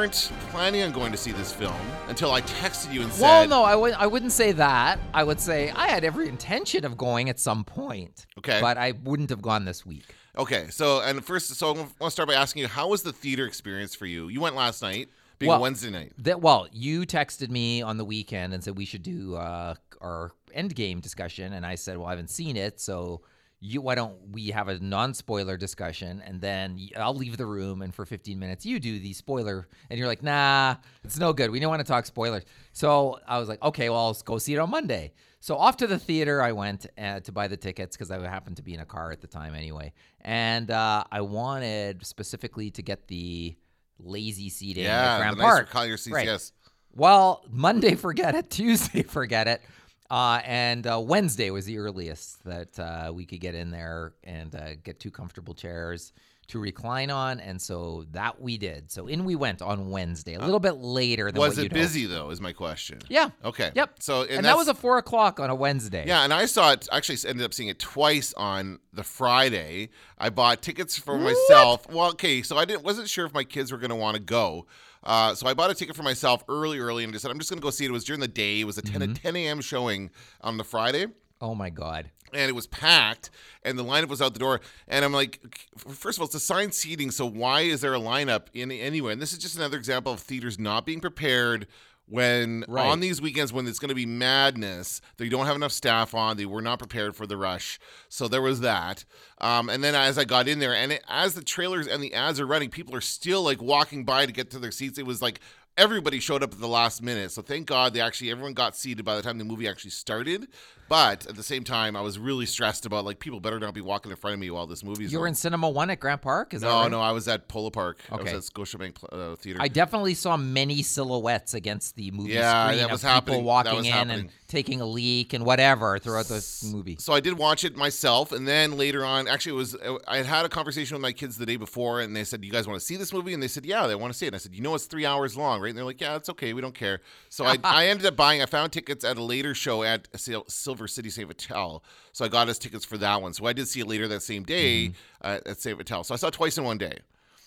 [SPEAKER 1] Weren't planning on going to see this film until I texted you and said,
[SPEAKER 2] Well, no, I w- I wouldn't say that. I would say I had every intention of going at some point.
[SPEAKER 1] Okay.
[SPEAKER 2] But I wouldn't have gone this week.
[SPEAKER 1] Okay, so and first, so I want to start by asking you, how was the theater experience for you? You went last night, being
[SPEAKER 2] Well,
[SPEAKER 1] Wednesday night.
[SPEAKER 2] That well, you texted me on the weekend and said we should do uh, our Endgame discussion, and I said, well, I haven't seen it, so you why don't we have a non-spoiler discussion, and then I'll leave the room, and for 15 minutes you do the spoiler, and you're like, nah, it's no good. We don't want to talk spoilers. So I was like, okay, well, I'll go see it on Monday. So off to the theater I went uh, to buy the tickets because I happened to be in a car at the time anyway, and uh, I wanted specifically to get the lazy seating
[SPEAKER 1] Yeah,
[SPEAKER 2] at Grand
[SPEAKER 1] the nicer
[SPEAKER 2] Park.
[SPEAKER 1] color seats,
[SPEAKER 2] Right.
[SPEAKER 1] yes.
[SPEAKER 2] Well, Monday, forget it. Tuesday, forget it. Uh, and uh, Wednesday was the earliest that uh, we could get in there and uh, get two comfortable chairs, to recline on, and so that we did. So in we went on Wednesday, a little bit later than
[SPEAKER 1] Was it busy though? Is my question.
[SPEAKER 2] Yeah.
[SPEAKER 1] Okay.
[SPEAKER 2] Yep.
[SPEAKER 1] So
[SPEAKER 2] And,
[SPEAKER 1] and,
[SPEAKER 2] that was a four o'clock on a Wednesday.
[SPEAKER 1] Yeah, and I saw it. Actually, ended up seeing it twice on the Friday. I bought tickets for myself. Well, okay, so I didn't wasn't sure if my kids were going to want to go. Uh, so I bought a ticket for myself early, early, and just said I'm just going to go see it. It was during the day. It was a 10
[SPEAKER 2] Mm-hmm.
[SPEAKER 1] a 10 a.m. showing on the Friday.
[SPEAKER 2] Oh my God.
[SPEAKER 1] and it was packed and the lineup was out the door and i'm like first of all it's assigned seating so why is there a lineup in anywhere and this is just another example of theaters not being prepared when
[SPEAKER 2] Right.
[SPEAKER 1] on these weekends when it's going to be madness they don't have enough staff on they were not prepared for the rush. So there was that. Um, and then as i got in there and it, as the trailers and the ads are running people are still like walking by to get to their seats. It was like everybody showed up at the last minute. So thank god they actually everyone got seated by the time the movie actually started but at the same time i was really stressed about like people better not be walking in front of me while this movie's
[SPEAKER 2] You were
[SPEAKER 1] on.
[SPEAKER 2] in Cinema One at Grant Park? Is that
[SPEAKER 1] no
[SPEAKER 2] right?
[SPEAKER 1] no i was at polo park i
[SPEAKER 2] Okay.
[SPEAKER 1] was at scotiabank uh, theater
[SPEAKER 2] I definitely saw many silhouettes against the movie
[SPEAKER 1] Yeah,
[SPEAKER 2] screen
[SPEAKER 1] that
[SPEAKER 2] of
[SPEAKER 1] was
[SPEAKER 2] people
[SPEAKER 1] happening. That
[SPEAKER 2] walking
[SPEAKER 1] was
[SPEAKER 2] in
[SPEAKER 1] happening.
[SPEAKER 2] and taking a leak and whatever throughout the movie.
[SPEAKER 1] So I did watch it myself, and then later on, actually, it was I had had a conversation with my kids the day before, and they said, "You guys want to see this movie?" And they said, "Yeah, they want to see it." And I said, "You know, it's three hours long, right?" And they're like, "Yeah, it's okay, we don't care." So I, I ended up buying. I found tickets at a later show at Sil- Silver City Saint Vital, so I got us tickets for that one. So I did see it later that same day
[SPEAKER 2] Mm-hmm.
[SPEAKER 1] uh, at Saint Vital. So I saw it twice in one day.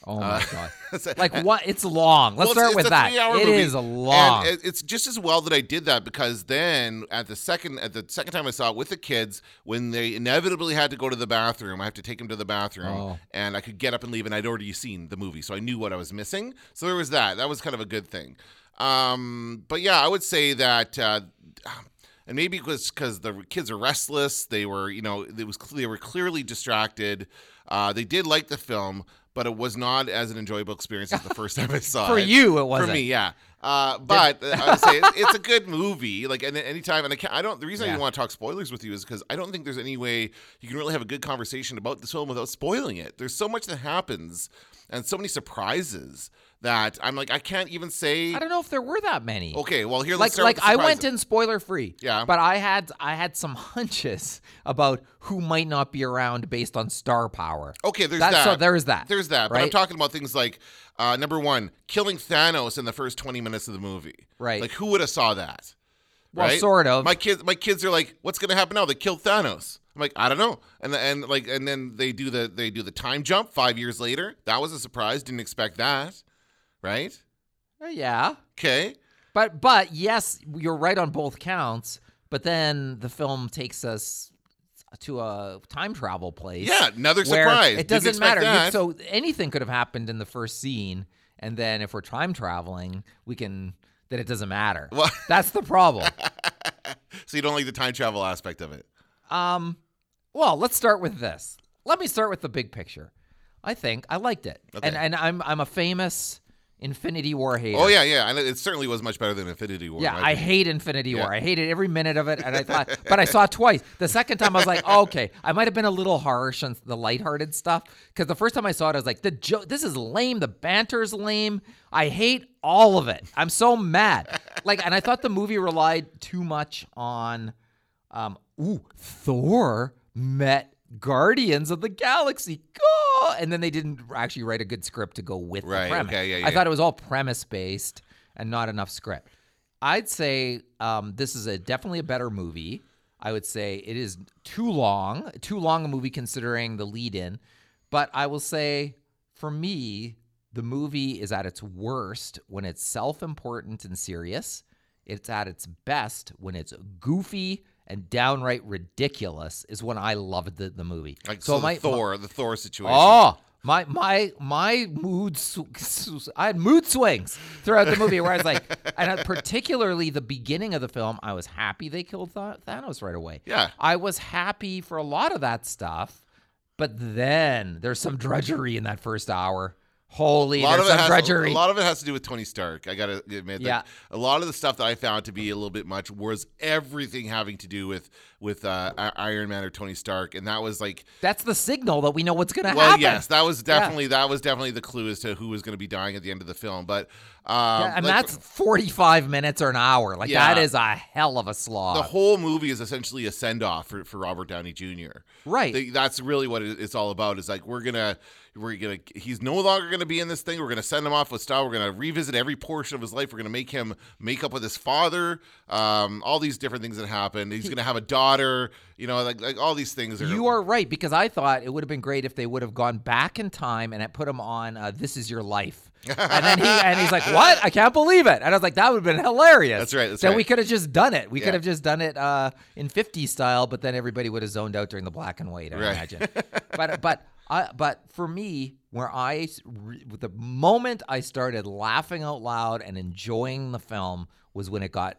[SPEAKER 2] Oh my god!
[SPEAKER 1] So-
[SPEAKER 2] Like what? It's long. Let's
[SPEAKER 1] Well,
[SPEAKER 2] start
[SPEAKER 1] it's,
[SPEAKER 2] with
[SPEAKER 1] it's
[SPEAKER 2] that. It
[SPEAKER 1] movie,
[SPEAKER 2] is a long.
[SPEAKER 1] And it's just as well that I did that because then at the second at the second time I saw it with the kids, when they inevitably had to go to the bathroom, I have to take them to the bathroom,
[SPEAKER 2] Oh.
[SPEAKER 1] and I could get up and leave, and I'd already seen the movie, so I knew what I was missing. So there was that. That was kind of a good thing. Um, but yeah, I would say that. Uh, and maybe it was because the kids are restless, they were you know it was they were clearly distracted. Uh, they did like the film, but it was not as an enjoyable experience as the first time I saw
[SPEAKER 2] For
[SPEAKER 1] it.
[SPEAKER 2] For you, it wasn't.
[SPEAKER 1] For me, yeah. Uh, but I would say it's, it's a good movie. Like, and anytime, and I, can't, I don't. The reason I
[SPEAKER 2] Yeah.
[SPEAKER 1] didn't want to talk spoilers with you is because I don't think there's any way you can really have a good conversation about this film without spoiling it. There's so much that happens, and so many surprises that I'm like, I can't even say.
[SPEAKER 2] I don't know if there were that many.
[SPEAKER 1] Okay, well here,
[SPEAKER 2] like like I went in spoiler free.
[SPEAKER 1] Yeah.
[SPEAKER 2] But I had I had some hunches about who might not be around based on star power.
[SPEAKER 1] Okay, there's
[SPEAKER 2] That's-
[SPEAKER 1] that.
[SPEAKER 2] so there's that,
[SPEAKER 1] There's that. But I'm talking about things like uh, number one, killing Thanos in the first 20 minutes of the movie.
[SPEAKER 2] Right.
[SPEAKER 1] Like who would have saw that?
[SPEAKER 2] Well,
[SPEAKER 1] right?
[SPEAKER 2] sort of.
[SPEAKER 1] My kids, my kids are like, "What's going to happen now? They killed Thanos." I'm like, "I don't know." And and like, and then they do the they do the time jump five years later. That was a surprise. Didn't expect that. Right?
[SPEAKER 2] Uh, yeah.
[SPEAKER 1] Okay.
[SPEAKER 2] But but yes, you're right on both counts. But then the film takes us to a time travel place.
[SPEAKER 1] Yeah, another surprise.
[SPEAKER 2] It doesn't matter. You-. So anything could have happened in the first scene, and then if we're time traveling, we can. Then it doesn't matter.
[SPEAKER 1] Well-
[SPEAKER 2] That's the problem.
[SPEAKER 1] So you don't like the time travel aspect of it?
[SPEAKER 2] Um, well, let's start with this. Let me start with the big picture. I think I liked it,
[SPEAKER 1] Okay.
[SPEAKER 2] and and I'm I'm a famous Infinity War hater.
[SPEAKER 1] Oh yeah, yeah. And it certainly was much better than Infinity War.
[SPEAKER 2] Yeah, I hate Infinity
[SPEAKER 1] Yeah.
[SPEAKER 2] War. I hated every minute of it, and I thought, but I saw it twice. The second time, I was like, oh, okay, I might have been a little harsh on the lighthearted stuff because the first time I saw it, I was like, the joke, this is lame. The banter's lame. I hate all of it. I'm so mad. Like, and I thought the movie relied too much on, um, ooh, Thor met Guardians of the Galaxy. Go! And then they didn't actually write a good script to go with
[SPEAKER 1] Right,
[SPEAKER 2] the premise.
[SPEAKER 1] okay, yeah,
[SPEAKER 2] I thought it was all premise based and not enough script. I'd say um, this is a definitely a better movie. I would say it is too long, too long a movie considering the lead in. But I will say, for me, the movie is at its worst when it's self important and serious. It's at its best when it's goofy and downright ridiculous, is when I loved the, the movie.
[SPEAKER 1] Like so, the
[SPEAKER 2] my,
[SPEAKER 1] Thor, the Thor situation.
[SPEAKER 2] Oh, my my my mood. sw- I had mood swings throughout the movie where I was like, and particularly the beginning of the film, I was happy they killed Th- Thanos right away.
[SPEAKER 1] Yeah.
[SPEAKER 2] I was happy for a lot of that stuff, but then there's some drudgery in that first hour. Holy,
[SPEAKER 1] a lot of it
[SPEAKER 2] some
[SPEAKER 1] has
[SPEAKER 2] drudgery.
[SPEAKER 1] a lot of it has to do with Tony Stark. I gotta admit,
[SPEAKER 2] Yeah.
[SPEAKER 1] that a lot of the stuff that I found to be a little bit much was everything having to do with with uh, Iron Man or Tony Stark, and that was like,
[SPEAKER 2] That's the signal that we know what's going to happen.
[SPEAKER 1] well,
[SPEAKER 2] happen.
[SPEAKER 1] yes, that was definitely that was definitely the clue as to who was going to be dying at the end of the film. But Um,
[SPEAKER 2] and
[SPEAKER 1] like,
[SPEAKER 2] that's 45 minutes or an hour. Like that
[SPEAKER 1] Yeah.
[SPEAKER 2] is a hell of a slog.
[SPEAKER 1] the whole movie is essentially a send off for, for Robert Downey Jr.
[SPEAKER 2] Right.
[SPEAKER 1] They- that's really what it's all about. Is like we're gonna we're gonna he's no longer gonna be in this thing. We're gonna send him off with style. We're gonna revisit every portion of his life. We're gonna make him make up with his father. Um, all these different things that happen. He's gonna have a daughter. You know, like like all these things. Are,
[SPEAKER 2] You are right because I thought it would have been great if they would have gone back in time and put him on uh, "This Is Your Life," and then he and he's like, "What? I can't believe it!" And I was like, "That would have been hilarious."
[SPEAKER 1] That's right, that's
[SPEAKER 2] then
[SPEAKER 1] right.
[SPEAKER 2] we could have just done it. We
[SPEAKER 1] Yeah.
[SPEAKER 2] could have just done it uh, in 50s style, but then everybody would have zoned out during the black and white. I
[SPEAKER 1] Right.
[SPEAKER 2] imagine. but but I, but for me, where I the moment I started laughing out loud and enjoying the film was when it got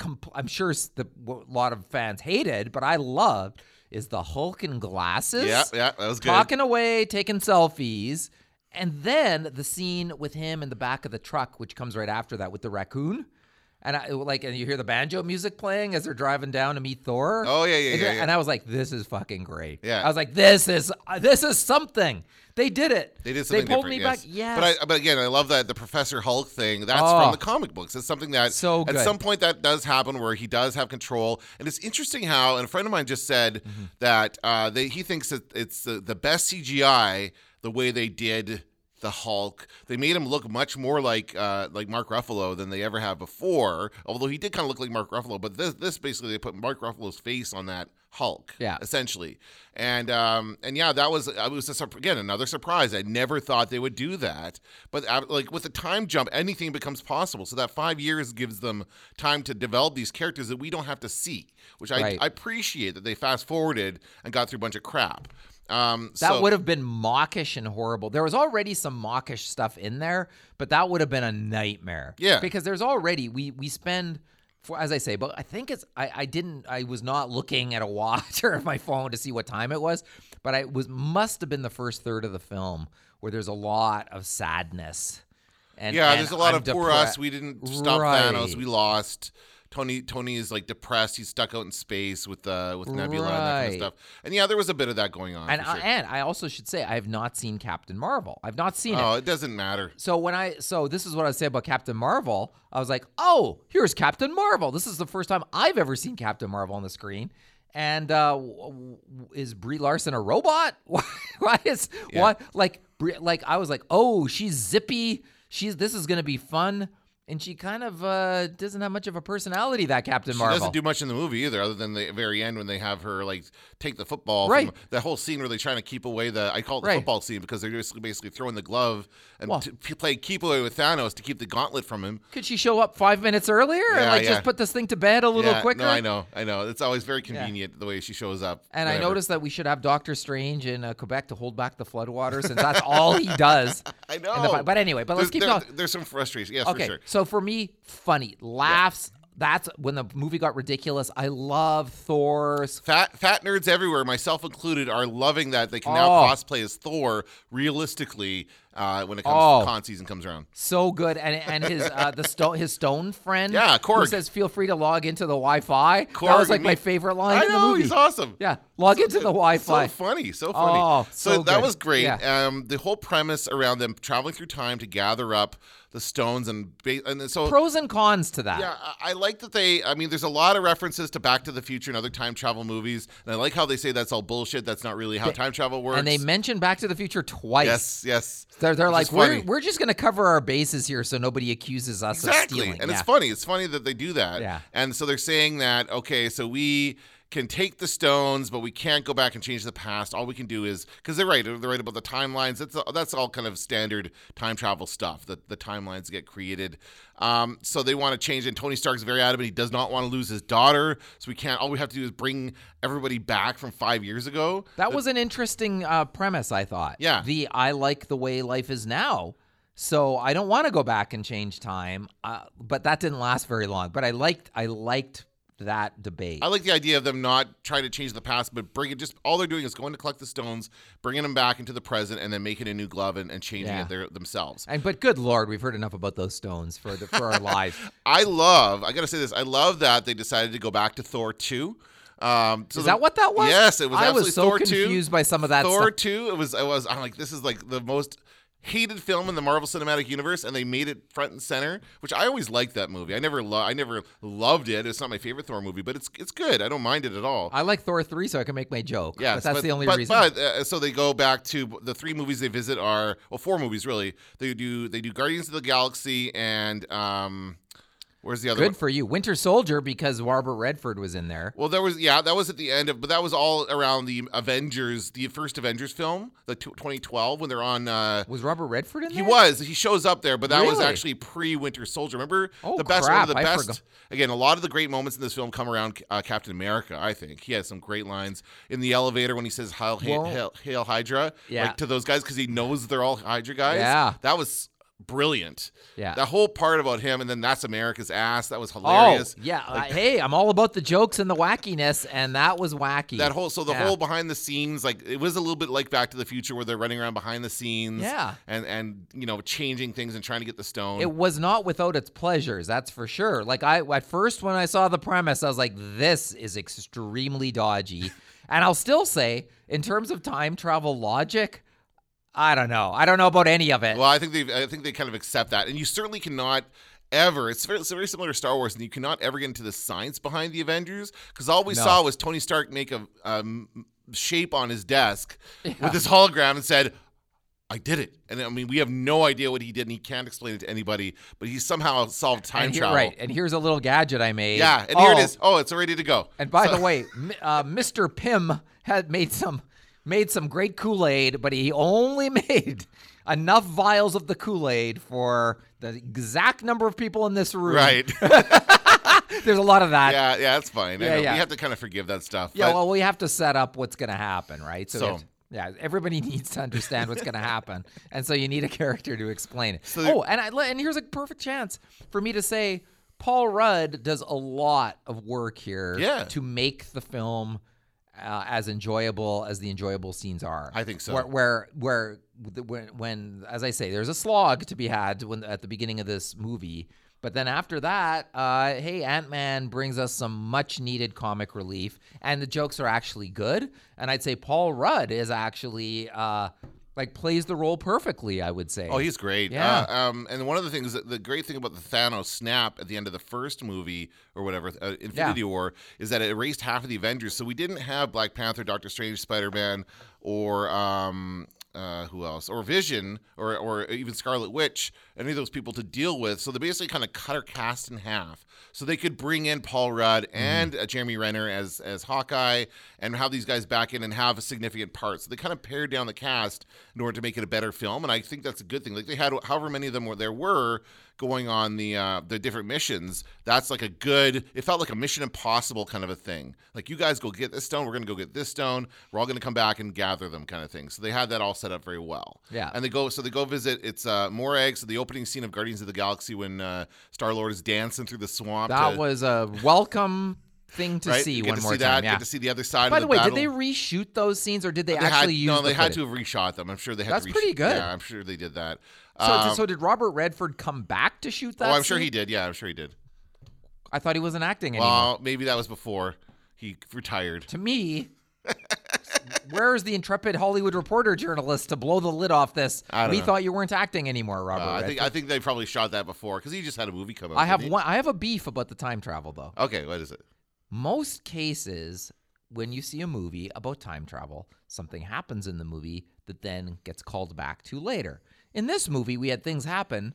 [SPEAKER 2] compl- I'm sure the a lot of fans hated, but I loved is the Hulk in glasses.
[SPEAKER 1] Yeah, yeah, that was good.
[SPEAKER 2] Talking away, taking selfies, and then the scene with him in the back of the truck, which comes right after that with the raccoon. And I like, and you hear the banjo music playing as they're driving down to meet Thor.
[SPEAKER 1] Oh, yeah, yeah,
[SPEAKER 2] and,
[SPEAKER 1] yeah, yeah.
[SPEAKER 2] And I was like, "This is fucking great."
[SPEAKER 1] Yeah.
[SPEAKER 2] I was like, "This is uh, this is something." They did it.
[SPEAKER 1] They did something
[SPEAKER 2] They pulled me
[SPEAKER 1] yes.
[SPEAKER 2] back. Yes.
[SPEAKER 1] But I, but again, I love that the Professor Hulk thing. That's
[SPEAKER 2] Oh.
[SPEAKER 1] from the comic books. It's something that
[SPEAKER 2] So
[SPEAKER 1] at some point that does happen where he does have control. And it's interesting how, and a friend of mine just said
[SPEAKER 2] Mm-hmm.
[SPEAKER 1] that uh, they, he thinks that it's the, the best CGI the way they did the Hulk. They made him look much more like uh, like Mark Ruffalo than they ever have before. Although he did kind of look like Mark Ruffalo, but this this basically they put Mark Ruffalo's face on that Hulk.
[SPEAKER 2] Yeah.
[SPEAKER 1] essentially. And um and yeah, that was I was a, again another surprise. I never thought they would do that, but uh, like with the time jump, anything becomes possible. So that five years gives them time to develop these characters that we don't have to see, which I,
[SPEAKER 2] Right.
[SPEAKER 1] I appreciate that they fast forwarded and got through a bunch of crap. Um,
[SPEAKER 2] That
[SPEAKER 1] so,
[SPEAKER 2] would have been mawkish and horrible. There was already some mawkish stuff in there, but that would have been a nightmare.
[SPEAKER 1] Yeah.
[SPEAKER 2] Because there's already we we spend for as I say, but I think it's I, I didn't I was not looking at a watch or my phone to see what time it was, but I was must have been the first third of the film where there's a lot of sadness. And
[SPEAKER 1] yeah,
[SPEAKER 2] and
[SPEAKER 1] there's a lot
[SPEAKER 2] I'm
[SPEAKER 1] of poor us. We didn't stop
[SPEAKER 2] Right.
[SPEAKER 1] Thanos. We lost. Tony Tony is like depressed. He's stuck out in space with uh with Nebula and that kind of stuff. And yeah, there was a bit of that going on.
[SPEAKER 2] And
[SPEAKER 1] for
[SPEAKER 2] I, and I also should say I have not seen Captain Marvel. I've not seen it.
[SPEAKER 1] oh, it doesn't matter.
[SPEAKER 2] So when I so this is what I say about Captain Marvel. I was like, oh, here's Captain Marvel. This is the first time I've ever seen Captain Marvel on the screen. And uh, is Brie Larson a robot? Why, why is
[SPEAKER 1] Yeah.
[SPEAKER 2] what like Brie, like I was like, oh, she's zippy. She's this is gonna be fun. And she kind of uh, doesn't have much of a personality. That Captain
[SPEAKER 1] She
[SPEAKER 2] Marvel.
[SPEAKER 1] doesn't do much in the movie either, other than the very end when they have her like take the football.
[SPEAKER 2] Right.
[SPEAKER 1] From the whole scene where they're trying to keep away the I call it the
[SPEAKER 2] Right.
[SPEAKER 1] football scene because they're just basically throwing the glove and
[SPEAKER 2] Well-
[SPEAKER 1] play keep away with Thanos to keep the gauntlet from him.
[SPEAKER 2] Could she show up five minutes earlier and like
[SPEAKER 1] yeah.
[SPEAKER 2] just put this thing to bed a little
[SPEAKER 1] yeah,
[SPEAKER 2] quicker?
[SPEAKER 1] No, I know, I know. It's always very convenient the way she shows up.
[SPEAKER 2] And I
[SPEAKER 1] Whatever.
[SPEAKER 2] noticed that we should have Doctor Strange in uh, Quebec to hold back the floodwaters, since that's all he does.
[SPEAKER 1] I
[SPEAKER 2] in the
[SPEAKER 1] know.
[SPEAKER 2] but anyway, but let's
[SPEAKER 1] There's-
[SPEAKER 2] keep
[SPEAKER 1] there-
[SPEAKER 2] going.
[SPEAKER 1] There's some frustration. Yes,
[SPEAKER 2] Okay,
[SPEAKER 1] for sure.
[SPEAKER 2] So for me, funny laughs. That's when the movie got ridiculous. I love Thor's.
[SPEAKER 1] Fat fat nerds everywhere, myself included, are loving that they can now
[SPEAKER 2] Oh.
[SPEAKER 1] cosplay as Thor realistically uh, when it comes
[SPEAKER 2] Oh.
[SPEAKER 1] con season comes around.
[SPEAKER 2] So good, and and his uh, the stone his stone friend,
[SPEAKER 1] Yeah,
[SPEAKER 2] who says feel free to log into the Wi-Fi. that was like
[SPEAKER 1] and
[SPEAKER 2] my favorite line
[SPEAKER 1] I
[SPEAKER 2] in the
[SPEAKER 1] know he's awesome.
[SPEAKER 2] Yeah, log into the Wi-Fi.
[SPEAKER 1] So funny, so funny.
[SPEAKER 2] Oh, so
[SPEAKER 1] that was great.
[SPEAKER 2] Yeah.
[SPEAKER 1] Um, the whole premise around them traveling through time to gather up the stones and and so
[SPEAKER 2] Pros and cons to that.
[SPEAKER 1] yeah, I, I like that they. I mean, there's a lot of references to Back to the Future and other time travel movies, and I like how they say that's all bullshit. That's not really how time travel works.
[SPEAKER 2] And they mentioned Back to the Future twice.
[SPEAKER 1] yes, yes.
[SPEAKER 2] They're, they're like, we're,
[SPEAKER 1] funny.
[SPEAKER 2] we're just going to cover our bases here so nobody accuses us
[SPEAKER 1] exactly,
[SPEAKER 2] of stealing.
[SPEAKER 1] and
[SPEAKER 2] yeah.
[SPEAKER 1] it's funny. It's funny that they do that.
[SPEAKER 2] Yeah.
[SPEAKER 1] And so they're saying that okay, so we can take the stones, but we can't go back and change the past. All we can do is because they're right. They're right about the timelines. That's that's all kind of standard time travel stuff. That the timelines get created. Um, so they want to change. And Tony Stark's very adamant. He does not want to lose his daughter. So we can't. All we have to do is bring everybody back from five years ago.
[SPEAKER 2] That was an interesting uh, premise, I thought.
[SPEAKER 1] Yeah.
[SPEAKER 2] The I like the way life is now. So I don't want to go back and change time, uh, but that didn't last very long. But I liked I liked that debate.
[SPEAKER 1] I like the idea of them not trying to change the past, but bring it. Just all they're doing is going to collect the stones, bringing them back into the present, and then making a new glove and, and changing
[SPEAKER 2] Yeah.
[SPEAKER 1] it there themselves.
[SPEAKER 2] and but good lord, we've heard enough about those stones for the, for our lives.
[SPEAKER 1] I love. I gotta say this. I love that they decided to go back to Thor two. Um, so
[SPEAKER 2] Is
[SPEAKER 1] the-
[SPEAKER 2] that what that was?
[SPEAKER 1] Yes, it was.
[SPEAKER 2] I
[SPEAKER 1] absolutely
[SPEAKER 2] was so
[SPEAKER 1] Thor 2.
[SPEAKER 2] confused by some of that
[SPEAKER 1] Thor
[SPEAKER 2] stuff.
[SPEAKER 1] two. It was. I was. I'm like, this is like the most hated film in the Marvel Cinematic Universe, and they made it front and center. Which I always liked that movie. I never, lo- I never loved it. It's not my favorite Thor movie, but it's it's good. I don't mind it at all.
[SPEAKER 2] I like Thor three, so I can make my joke. But that's the only
[SPEAKER 1] but,
[SPEAKER 2] reason.
[SPEAKER 1] But uh, so they go back to the three movies they visit are well, four movies really. They do they do Guardians of the Galaxy and um, where's the other one?
[SPEAKER 2] Good
[SPEAKER 1] one?
[SPEAKER 2] for you, Winter Soldier, because Robert Redford was in there.
[SPEAKER 1] Well, there was yeah, that was at the end of, but that was all around the Avengers, the first Avengers film, the t- 2012 when they're on. Uh,
[SPEAKER 2] Was Robert Redford in there?
[SPEAKER 1] he
[SPEAKER 2] there?
[SPEAKER 1] was he shows up there, but that was actually pre Winter Soldier. Remember
[SPEAKER 2] Oh,
[SPEAKER 1] the best
[SPEAKER 2] crap,
[SPEAKER 1] one of the
[SPEAKER 2] I
[SPEAKER 1] best.
[SPEAKER 2] forgot.
[SPEAKER 1] Again, a lot of the great moments in this film come around uh, Captain America. I think he has some great lines in the elevator when he says "Hail, hail, hail, hail Hydra,"
[SPEAKER 2] Yeah.
[SPEAKER 1] like to those guys because he knows they're all Hydra guys.
[SPEAKER 2] Yeah.
[SPEAKER 1] that was brilliant.
[SPEAKER 2] Yeah.
[SPEAKER 1] that whole part about him, and then that's America's ass. That was
[SPEAKER 2] Oh,
[SPEAKER 1] hilarious.
[SPEAKER 2] yeah. uh, hey, I'm all about the jokes and the wackiness, and that was wacky.
[SPEAKER 1] That whole so the
[SPEAKER 2] Yeah.
[SPEAKER 1] whole behind the scenes like it was a little bit like Back to the Future where they're running around behind the scenes,
[SPEAKER 2] Yeah.
[SPEAKER 1] and and you know changing things and trying to get the stone.
[SPEAKER 2] It was not without its pleasures, that's for sure. Like I at first when I saw the premise, I was like, this is extremely dodgy. and I'll still say, in terms of time travel logic, I don't know. I don't know about any of it.
[SPEAKER 1] well, I think they I think they kind of accept that, and you certainly cannot. Ever, it's very, it's very similar to Star Wars, and you cannot ever get into the science behind the Avengers because all we
[SPEAKER 2] No.
[SPEAKER 1] saw was Tony Stark make a um, shape on his desk with this hologram and said, "I did it." And I mean, we have no idea what he did, and he can't explain it to anybody. But he somehow solved time
[SPEAKER 2] here,
[SPEAKER 1] travel.
[SPEAKER 2] right. And here's a little gadget I made.
[SPEAKER 1] Yeah, and here it is. Oh. Oh, it's ready to go.
[SPEAKER 2] And by
[SPEAKER 1] So-
[SPEAKER 2] the way, uh, Mr. Pym had made some made some great Kool-Aid, but he only made enough vials of the Kool-Aid for the exact number of people in this room.
[SPEAKER 1] right.
[SPEAKER 2] There's a lot of that.
[SPEAKER 1] Yeah, yeah, that's fine. I
[SPEAKER 2] Yeah,
[SPEAKER 1] know.
[SPEAKER 2] yeah.
[SPEAKER 1] We have to kind of forgive that stuff.
[SPEAKER 2] Yeah,
[SPEAKER 1] but-
[SPEAKER 2] well, we have to set up what's going to happen, right?
[SPEAKER 1] So-
[SPEAKER 2] to- yeah, everybody needs to understand what's going to happen, and so you need a character to explain it.
[SPEAKER 1] So
[SPEAKER 2] oh, and I, and here's a perfect chance for me to say Paul Rudd does a lot of work here
[SPEAKER 1] Yeah.
[SPEAKER 2] to make the film uh, as enjoyable as the enjoyable scenes are.
[SPEAKER 1] I think so.
[SPEAKER 2] Where where, where when, when as I say, there's a slog to be had when at the beginning of this movie. But then after that, uh, hey, Ant Man brings us some much needed comic relief, and the jokes are actually good. And I'd say Paul Rudd is actually uh, like plays the role perfectly. I would say.
[SPEAKER 1] Oh, he's great.
[SPEAKER 2] Yeah.
[SPEAKER 1] Uh, um, and one of the things, that the great thing about the Thanos snap at the end of the first movie or whatever, uh, Infinity
[SPEAKER 2] Yeah.
[SPEAKER 1] War, is that it erased half of the Avengers. So we didn't have Black Panther, Doctor Strange, Spider Man, or um, uh, who else, or Vision, or or even Scarlet Witch, any of those people to deal with. So they basically kind of cut our cast in half, so they could bring in Paul Rudd
[SPEAKER 2] Mm-hmm.
[SPEAKER 1] and uh, Jeremy Renner as as Hawkeye, and have these guys back in and have a significant part. So they kind of pared down the cast in order to make it a better film, and I think that's a good thing. Like they had however many of them were there were going on the uh, the different missions. That's like a good. It felt like a Mission Impossible kind of a thing. Like you guys go get this stone, we're gonna go get this stone. We're all gonna come back and gather them, kind of thing. So they had that all set up very well.
[SPEAKER 2] Yeah.
[SPEAKER 1] And they go. So they go visit. It's uh, Morag. So the opening scene of Guardians of the Galaxy when uh, Star Lord is dancing through the swamp.
[SPEAKER 2] that
[SPEAKER 1] to-
[SPEAKER 2] was a welcome thing to
[SPEAKER 1] right?
[SPEAKER 2] see
[SPEAKER 1] get
[SPEAKER 2] one
[SPEAKER 1] to
[SPEAKER 2] more
[SPEAKER 1] see
[SPEAKER 2] time.
[SPEAKER 1] that.
[SPEAKER 2] Yeah.
[SPEAKER 1] Get to see the other side.
[SPEAKER 2] By
[SPEAKER 1] of
[SPEAKER 2] the
[SPEAKER 1] the
[SPEAKER 2] way,
[SPEAKER 1] battle.
[SPEAKER 2] did they reshoot those scenes, or did they,
[SPEAKER 1] They
[SPEAKER 2] actually
[SPEAKER 1] had,
[SPEAKER 2] use?
[SPEAKER 1] no,
[SPEAKER 2] the
[SPEAKER 1] they had
[SPEAKER 2] footage?
[SPEAKER 1] to have reshot them. I'm sure they had.
[SPEAKER 2] That's
[SPEAKER 1] to resh-
[SPEAKER 2] pretty good.
[SPEAKER 1] Yeah, I'm sure they did that.
[SPEAKER 2] So,
[SPEAKER 1] Um,
[SPEAKER 2] so did Robert Redford come back to shoot that?
[SPEAKER 1] oh, I'm sure he did. Yeah, I'm sure he did.
[SPEAKER 2] I thought he wasn't acting anymore.
[SPEAKER 1] Well, maybe that was before he retired.
[SPEAKER 2] to me, where's the intrepid Hollywood reporter journalist to blow the lid off this? We
[SPEAKER 1] know.
[SPEAKER 2] thought you weren't acting anymore, Robert.
[SPEAKER 1] Uh, I think I think they probably shot that before because he just had a movie come out.
[SPEAKER 2] I have one. I have a beef about the time travel though.
[SPEAKER 1] Okay, what is it?
[SPEAKER 2] Most cases, when you see a movie about time travel, something happens in the movie that then gets called back to later. In this movie, we had things happen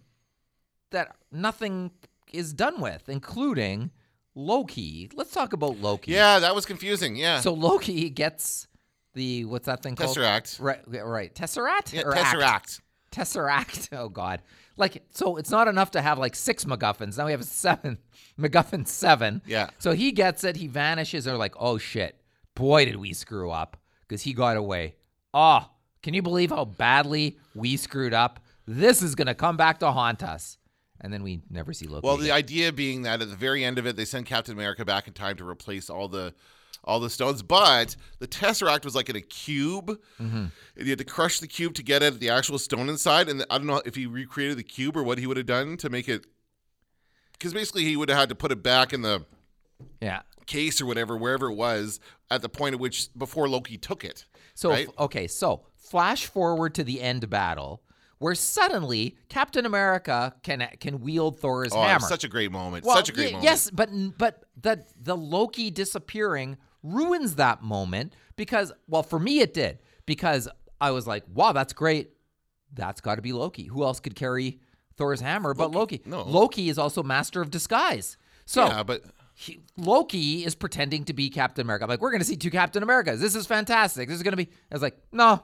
[SPEAKER 2] that nothing is done with, including Loki. Let's talk about Loki.
[SPEAKER 1] Yeah, that was confusing. Yeah.
[SPEAKER 2] So Loki gets the what's that thing called?
[SPEAKER 1] Tesseract.
[SPEAKER 2] Right, right. Tesseract.
[SPEAKER 1] Yeah,
[SPEAKER 2] or act?
[SPEAKER 1] Tesseract.
[SPEAKER 2] Tesseract. Oh God. Like so, it's not enough to have like six MacGuffins. Now we have seven. MacGuffin seven.
[SPEAKER 1] Yeah.
[SPEAKER 2] So he gets it. He vanishes. They're like, oh shit, boy, did we screw up because he got away. Oh, can you believe how badly we screwed up? This is gonna come back to haunt us. And then we never see Loki.
[SPEAKER 1] Well, the idea being that at the very end of it, they send Captain America back in time to replace all the all the stones, but the Tesseract was like in a cube,
[SPEAKER 2] Mm-hmm.
[SPEAKER 1] and you had to crush the cube to get at the actual stone inside. And I don't know if he recreated the cube or what he would have done to make it, because basically he would have had to put it back in the
[SPEAKER 2] yeah.
[SPEAKER 1] case or whatever, wherever it was, at the point at which before Loki took it.
[SPEAKER 2] So
[SPEAKER 1] right?
[SPEAKER 2] okay, so flash forward to the end battle where suddenly Captain America can can wield Thor's
[SPEAKER 1] Oh,
[SPEAKER 2] hammer.
[SPEAKER 1] such a great moment.
[SPEAKER 2] Well,
[SPEAKER 1] such a great
[SPEAKER 2] ye-
[SPEAKER 1] moment.
[SPEAKER 2] Yes, but but the the Loki disappearing ruins that moment because well for me it did because I was like wow that's great. That's got to be Loki. Who else could carry Thor's hammer but Loki?
[SPEAKER 1] No.
[SPEAKER 2] Loki is also master of disguise. So
[SPEAKER 1] Yeah, but
[SPEAKER 2] he, Loki is pretending to be Captain America. I'm like we're gonna see two Captain Americas. This is fantastic. This is gonna be I was like no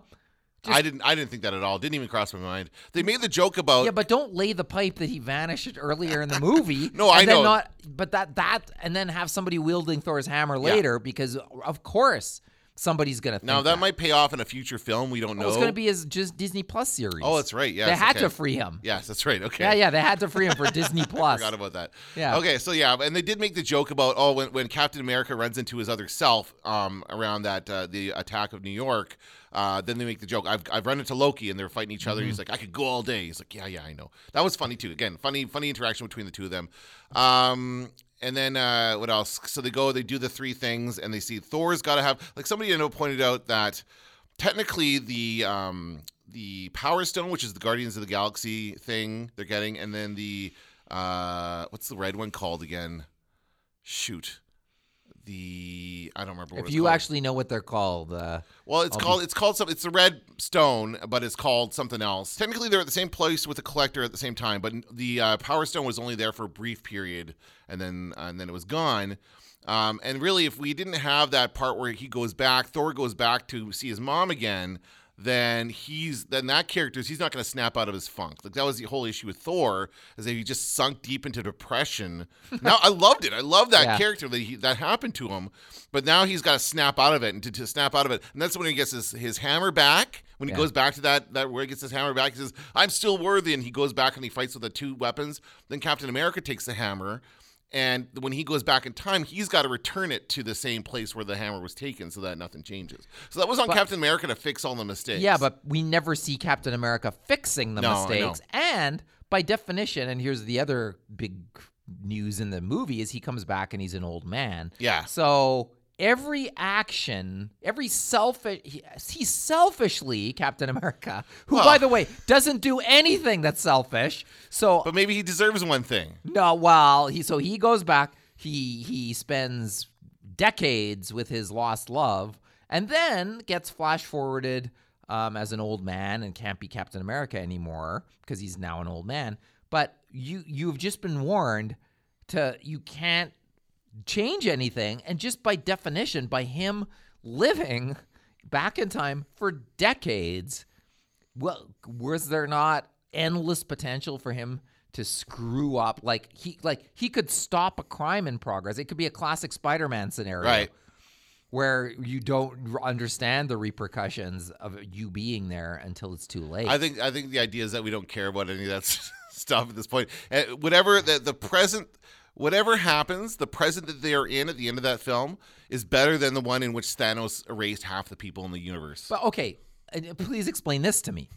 [SPEAKER 1] I didn't. I didn't think that at all. Didn't even cross my mind. They made the joke about.
[SPEAKER 2] Yeah, but don't lay the pipe that he vanished earlier in the movie.
[SPEAKER 1] No, I know.
[SPEAKER 2] Not, but that that and then have somebody wielding Thor's hammer later because of course somebody's gonna. Think
[SPEAKER 1] now that might pay off in a future film. We don't know.
[SPEAKER 2] Oh, it's gonna be his just Disney Plus series.
[SPEAKER 1] Oh, that's right. Yeah,
[SPEAKER 2] they had
[SPEAKER 1] okay.
[SPEAKER 2] to free him.
[SPEAKER 1] Yes, that's right. Okay.
[SPEAKER 2] Yeah, yeah, they had to free him for Disney Plus.
[SPEAKER 1] I forgot about that.
[SPEAKER 2] Yeah.
[SPEAKER 1] Okay, so yeah, and they did make the joke about oh, when, when Captain America runs into his other self um, around that uh, the attack of New York, uh, then they make the joke. I've, I've run into Loki and they're fighting each other.
[SPEAKER 2] Mm-hmm.
[SPEAKER 1] He's like, I could go all day. He's like, yeah, yeah, I know. That was funny too. Again, funny, funny interaction between the two of them. Um, and then uh, what else? So they go, they do the three things, and they see Thor's got to have like somebody I know pointed out that technically the um, the Power Stone, which is the Guardians of the Galaxy thing they're getting, and then the uh, what's the red one called again? Shoot, the I don't remember. What
[SPEAKER 2] if you
[SPEAKER 1] called.
[SPEAKER 2] actually know what they're called, uh,
[SPEAKER 1] Well, it's
[SPEAKER 2] I'll
[SPEAKER 1] called it's called something. It's the red stone, but it's called something else. Technically, they're at the same place with the collector at the same time, but the uh, power stone was only there for a brief period, and then and then it was gone. Um, and really, if we didn't have that part where he goes back, Thor goes back to see his mom again, then he's then that character is he's not going to snap out of his funk. Like that was the whole issue with Thor, is that he just sunk deep into depression. now I loved it. I love that
[SPEAKER 2] Yeah.
[SPEAKER 1] character that he, that happened to him, but now he's got to snap out of it and to, to snap out of it, and that's when he gets his, his hammer back. When he
[SPEAKER 2] Yeah.
[SPEAKER 1] goes back to that that where he gets his hammer back, he says, "I'm still worthy," and he goes back and he fights with the two weapons. Then Captain America takes the hammer. And when he goes back in time, he's got to return it to the same place where the hammer was taken so that nothing changes. So that was on
[SPEAKER 2] But-
[SPEAKER 1] Captain America to fix all the mistakes.
[SPEAKER 2] yeah, but we never see Captain America fixing the
[SPEAKER 1] No,
[SPEAKER 2] mistakes. And by definition, and here's the other big news in the movie is he comes back and he's an old man.
[SPEAKER 1] Yeah.
[SPEAKER 2] So every action, every selfish, he, he's selfishly Captain America, who,
[SPEAKER 1] Well-
[SPEAKER 2] by the way, doesn't do anything that's selfish. So
[SPEAKER 1] But maybe he deserves one thing.
[SPEAKER 2] no, well, he so he goes back. He he spends decades with his lost love, and then gets flash forwarded um, as an old man and can't be Captain America anymore because he's now an old man. But you you've just been warned to you can't change anything, and just by definition, by him living back in time for decades, well, was there not endless potential for him to screw up? Like he, like he could stop a crime in progress. It could be a classic Spider-Man scenario,
[SPEAKER 1] Right.
[SPEAKER 2] Where you don't understand the repercussions of you being there until it's too late.
[SPEAKER 1] I think I think the idea is that we don't care about any of that stuff at this point. Uh, whatever the the present, whatever happens, the present that they are in at the end of that film is better than the one in which Thanos erased half the people in the universe.
[SPEAKER 2] But okay, uh, please explain this to me.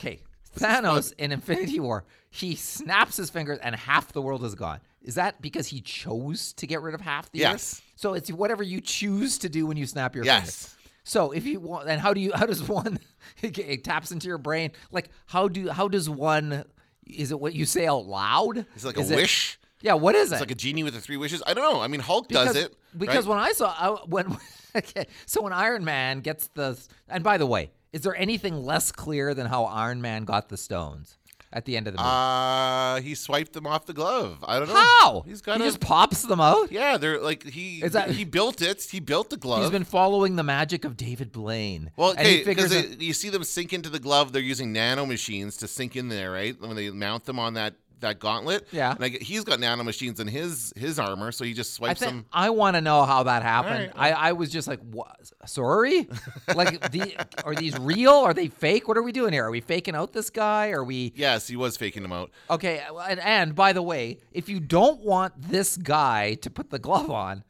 [SPEAKER 2] Okay, Thanos in Infinity War, he snaps his fingers and half the world is gone. Is that because he chose to get rid of half the
[SPEAKER 1] Yes.
[SPEAKER 2] Earth? So it's whatever you choose to do when you snap your fingers.
[SPEAKER 1] Yes.
[SPEAKER 2] fingers. So if you want, and how do you? How does one? It, it taps into your brain. Like how do? How does one? Is it what you say out loud?
[SPEAKER 1] It's like
[SPEAKER 2] Is
[SPEAKER 1] a
[SPEAKER 2] it-
[SPEAKER 1] wish.
[SPEAKER 2] Yeah. What is
[SPEAKER 1] It's
[SPEAKER 2] it?
[SPEAKER 1] It's like a genie with the three wishes. I don't know. I mean, Hulk
[SPEAKER 2] because,
[SPEAKER 1] does it
[SPEAKER 2] because
[SPEAKER 1] right?
[SPEAKER 2] when I saw I, when okay, so when Iron Man gets the and by the way, is there anything less clear than how Iron Man got the stones at the end of the movie?
[SPEAKER 1] uh, he swiped them off the glove. I don't know
[SPEAKER 2] how
[SPEAKER 1] He's got
[SPEAKER 2] he just pops them out.
[SPEAKER 1] Yeah, they're like he
[SPEAKER 2] Is that-
[SPEAKER 1] he built it. He built the glove.
[SPEAKER 2] He's been following the magic of David Blaine.
[SPEAKER 1] Well, okay, because you see them sink into the glove. They're using nano machines to sink in there, right? When they mount them on that that gauntlet.
[SPEAKER 2] Yeah.
[SPEAKER 1] And I, get- he's got nano machines in his his armor, so he just
[SPEAKER 2] I
[SPEAKER 1] swipes
[SPEAKER 2] think
[SPEAKER 1] them.
[SPEAKER 2] I want to know how that happened.
[SPEAKER 1] All right.
[SPEAKER 2] I, I was just like, what? Sorry, like the are these real? Are they fake? What are we doing here? Are we faking out this guy? Are we?
[SPEAKER 1] Yes, he was faking them out.
[SPEAKER 2] Okay, and, and by the way, if you don't want this guy to put the glove on,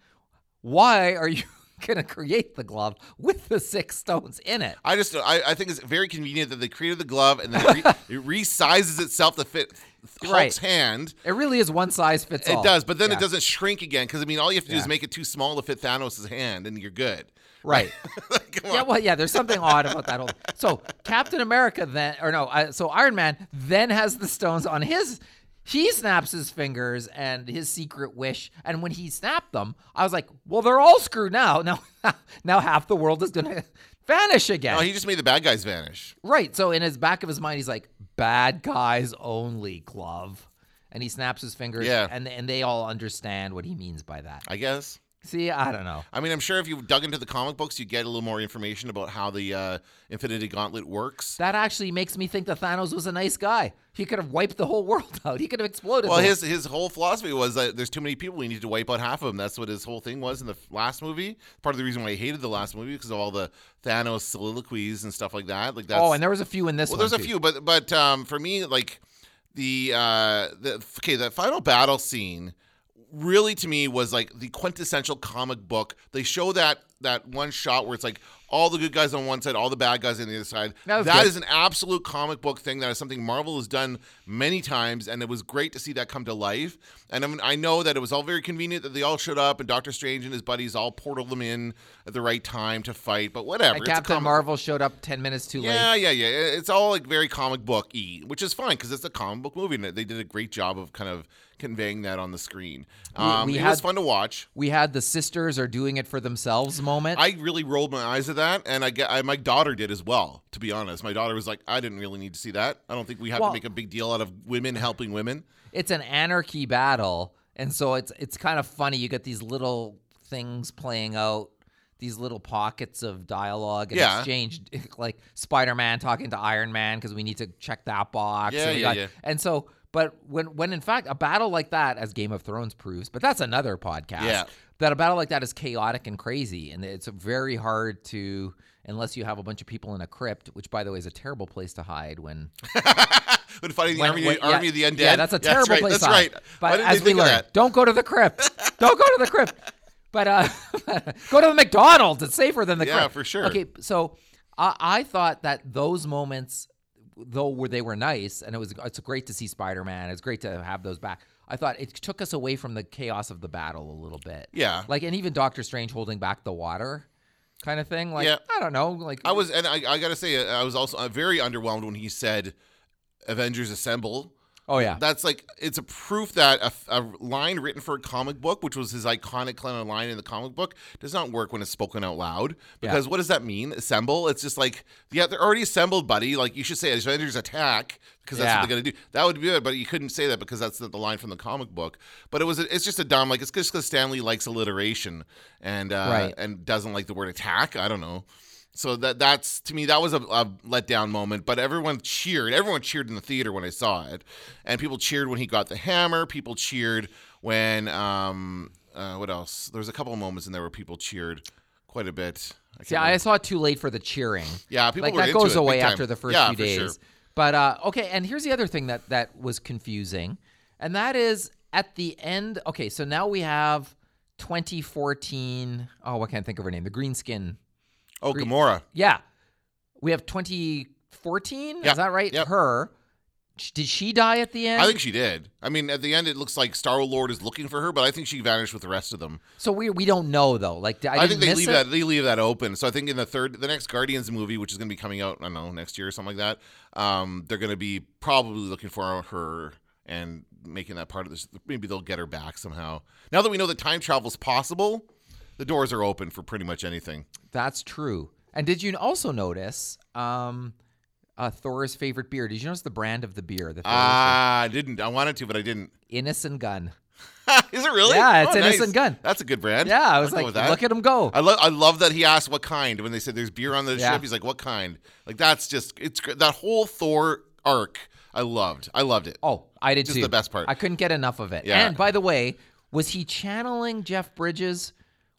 [SPEAKER 2] why are you gonna create the glove with the six stones in it.
[SPEAKER 1] I just I, I think it's very convenient that they created the glove and then it, re- it resizes itself to fit Hulk's
[SPEAKER 2] Right.
[SPEAKER 1] hand.
[SPEAKER 2] It really is one size fits all.
[SPEAKER 1] It does, but then
[SPEAKER 2] Yeah.
[SPEAKER 1] it doesn't shrink again because I mean, all you have to do
[SPEAKER 2] Yeah.
[SPEAKER 1] is make it too small to fit Thanos' hand, and you're good.
[SPEAKER 2] Right. Yeah, well, yeah. There's something odd about that whole. So Captain America then, or no, uh, so Iron Man then has the stones on his. He snaps his fingers and his secret wish, and when he snapped them, I was like, "Well, they're all screwed now. Now, now half the world is gonna vanish again."
[SPEAKER 1] No, he just made the bad guys vanish.
[SPEAKER 2] right. So in his back of his mind, he's like, "Bad guys only." Glove, and he snaps his fingers.
[SPEAKER 1] Yeah.
[SPEAKER 2] and and they all understand what he means by that.
[SPEAKER 1] I guess.
[SPEAKER 2] See, I don't know.
[SPEAKER 1] I mean, I'm sure if you dug into the comic books, you get a little more information about how the uh, Infinity Gauntlet works.
[SPEAKER 2] That actually makes me think that Thanos was a nice guy. He could have wiped the whole world out. He could have exploded.
[SPEAKER 1] Well, his his whole philosophy was that there's too many people. We need to wipe out half of them. That's what his whole thing was in the last movie. Part of the reason why I hated the last movie because of all the Thanos soliloquies and stuff like that. Like that.
[SPEAKER 2] oh, and there was a few in this
[SPEAKER 1] well,
[SPEAKER 2] one.
[SPEAKER 1] there's a
[SPEAKER 2] too.
[SPEAKER 1] few, but but um, for me, like the uh, the okay, the final battle scene really to me was like the quintessential comic book. They show that that one shot where it's like all the good guys on one side, all the bad guys on the other side.
[SPEAKER 2] That
[SPEAKER 1] that is an absolute comic book thing. That is something Marvel has done many times, and it was great to see that come to life. And I, mean, I know that it was all very convenient that they all showed up, and Doctor Strange and his buddies all portaled them in at the right time to fight. But whatever,
[SPEAKER 2] And Captain
[SPEAKER 1] comic-
[SPEAKER 2] Marvel showed up ten minutes too
[SPEAKER 1] yeah,
[SPEAKER 2] late.
[SPEAKER 1] yeah, yeah. Yeah. It's all like very comic book y, which is fine because it's a comic book movie, and they did a great job of kind of conveying that on the screen. Um,
[SPEAKER 2] we
[SPEAKER 1] it was fun to watch.
[SPEAKER 2] We had the sisters are doing it for themselves moment.
[SPEAKER 1] I really rolled my eyes at that, and I get I, my daughter did as well. To be honest, my daughter was like, "I didn't really need to see that. I don't think we have
[SPEAKER 2] Well-
[SPEAKER 1] to make a big deal out of women helping women."
[SPEAKER 2] it's an anarchy battle, and so it's it's kind of funny. You get these little things playing out. These little pockets of dialogue and
[SPEAKER 1] Yeah.
[SPEAKER 2] exchange, like Spider-Man talking to Iron Man because we need to check that box.
[SPEAKER 1] Yeah,
[SPEAKER 2] and
[SPEAKER 1] yeah,
[SPEAKER 2] got-
[SPEAKER 1] yeah.
[SPEAKER 2] And so, but when when in fact a battle like that, as Game of Thrones proves, but that's another podcast.
[SPEAKER 1] Yeah.
[SPEAKER 2] That a battle like that is chaotic and crazy, and it's very hard to unless you have a bunch of people in a crypt, which by the way is a terrible place to hide when
[SPEAKER 1] When fighting the
[SPEAKER 2] when-
[SPEAKER 1] army,
[SPEAKER 2] when- yeah,
[SPEAKER 1] army of the undead.
[SPEAKER 2] Yeah, that's a terrible
[SPEAKER 1] right,
[SPEAKER 2] place.
[SPEAKER 1] That's
[SPEAKER 2] to hide.
[SPEAKER 1] right.
[SPEAKER 2] But as we learned, don't go to the crypt. don't go to the crypt. But uh, go to the McDonald's. It's safer than the crypt.
[SPEAKER 1] Yeah,
[SPEAKER 2] crypt.
[SPEAKER 1] for sure.
[SPEAKER 2] Okay, so I, I thought that those moments, though were they were nice, and it was it's great to see Spider Man. It's great to have those back. I thought it took us away from the chaos of the battle a little bit.
[SPEAKER 1] Yeah.
[SPEAKER 2] like and even Doctor Strange holding back the water, kind of thing. Like
[SPEAKER 1] Yeah.
[SPEAKER 2] I don't know. Like
[SPEAKER 1] I was, and I, I gotta say, I was also uh, very underwhelmed when he said, "Avengers Assemble."
[SPEAKER 2] Oh yeah.
[SPEAKER 1] That's like it's a proof that a, a line written for a comic book, which was his iconic kind of line in the comic book, does not work when it's spoken out loud.
[SPEAKER 2] Yeah.
[SPEAKER 1] Because what does that mean? Assemble? It's just like yeah, they're already assembled, buddy. Like you should say Avengers attack because that's
[SPEAKER 2] Yeah.
[SPEAKER 1] what they're gonna do. That would be it, but you couldn't say that because that's not the line from the comic book. But it was it's just a dumb like it's just because Stan Lee likes alliteration and uh,
[SPEAKER 2] Right.
[SPEAKER 1] and doesn't like the word attack. I don't know. So that that's to me that was a, a letdown moment. But everyone cheered. Everyone cheered in the theater when I saw it, and people cheered when he got the hammer. People cheered when um uh, what else? There was a couple of moments in there where people cheered quite a bit. I
[SPEAKER 2] See,
[SPEAKER 1] can't
[SPEAKER 2] I saw it too late for the cheering.
[SPEAKER 1] Yeah, people
[SPEAKER 2] like that goes
[SPEAKER 1] it
[SPEAKER 2] away after the first
[SPEAKER 1] Yeah,
[SPEAKER 2] few days.
[SPEAKER 1] sure.
[SPEAKER 2] But uh, okay, and here's the other thing that that was confusing, and that is at the end. Okay, so now we have 2014. Oh, I can't think of her name. The green
[SPEAKER 1] oh, Gamora.
[SPEAKER 2] Yeah, we have 2014.
[SPEAKER 1] Yeah,
[SPEAKER 2] Is that right?
[SPEAKER 1] yep.
[SPEAKER 2] Her. Did she die at the end?
[SPEAKER 1] I think she did. I mean, at the end, it looks like Star Lord is looking for her, but I think she vanished with the rest of them.
[SPEAKER 2] so. We we don't know though. Like I,
[SPEAKER 1] I, think they leave
[SPEAKER 2] it?
[SPEAKER 1] that they leave that open. So I think in the third, the next Guardians movie, which is going to be coming out, I don't know, next year or something like that, um, they're going to be probably looking for her and making that part of this. Maybe they'll get her back somehow. Now that we know that time travel is possible, the doors are open for pretty much anything.
[SPEAKER 2] That's true. And did you also notice um, uh, Thor's favorite beer? Did you notice the brand of the beer? Thor
[SPEAKER 1] Ah, I didn't. I wanted to, but I didn't.
[SPEAKER 2] Innocent Gun.
[SPEAKER 1] is it really?
[SPEAKER 2] Yeah, it's
[SPEAKER 1] Oh, nice.
[SPEAKER 2] Innocent Gun.
[SPEAKER 1] That's a good brand.
[SPEAKER 2] Yeah, I was
[SPEAKER 1] I'll
[SPEAKER 2] like,
[SPEAKER 1] that.
[SPEAKER 2] look at him go.
[SPEAKER 1] I love I love that he asked what kind when they said there's beer on the
[SPEAKER 2] Yeah.
[SPEAKER 1] ship. He's like, what kind? Like that's just it's that whole Thor arc. I loved. I loved it.
[SPEAKER 2] Oh, I did
[SPEAKER 1] Just
[SPEAKER 2] too.
[SPEAKER 1] the best part.
[SPEAKER 2] I couldn't get enough of it.
[SPEAKER 1] Yeah.
[SPEAKER 2] And by the way, was he channeling Jeff Bridges?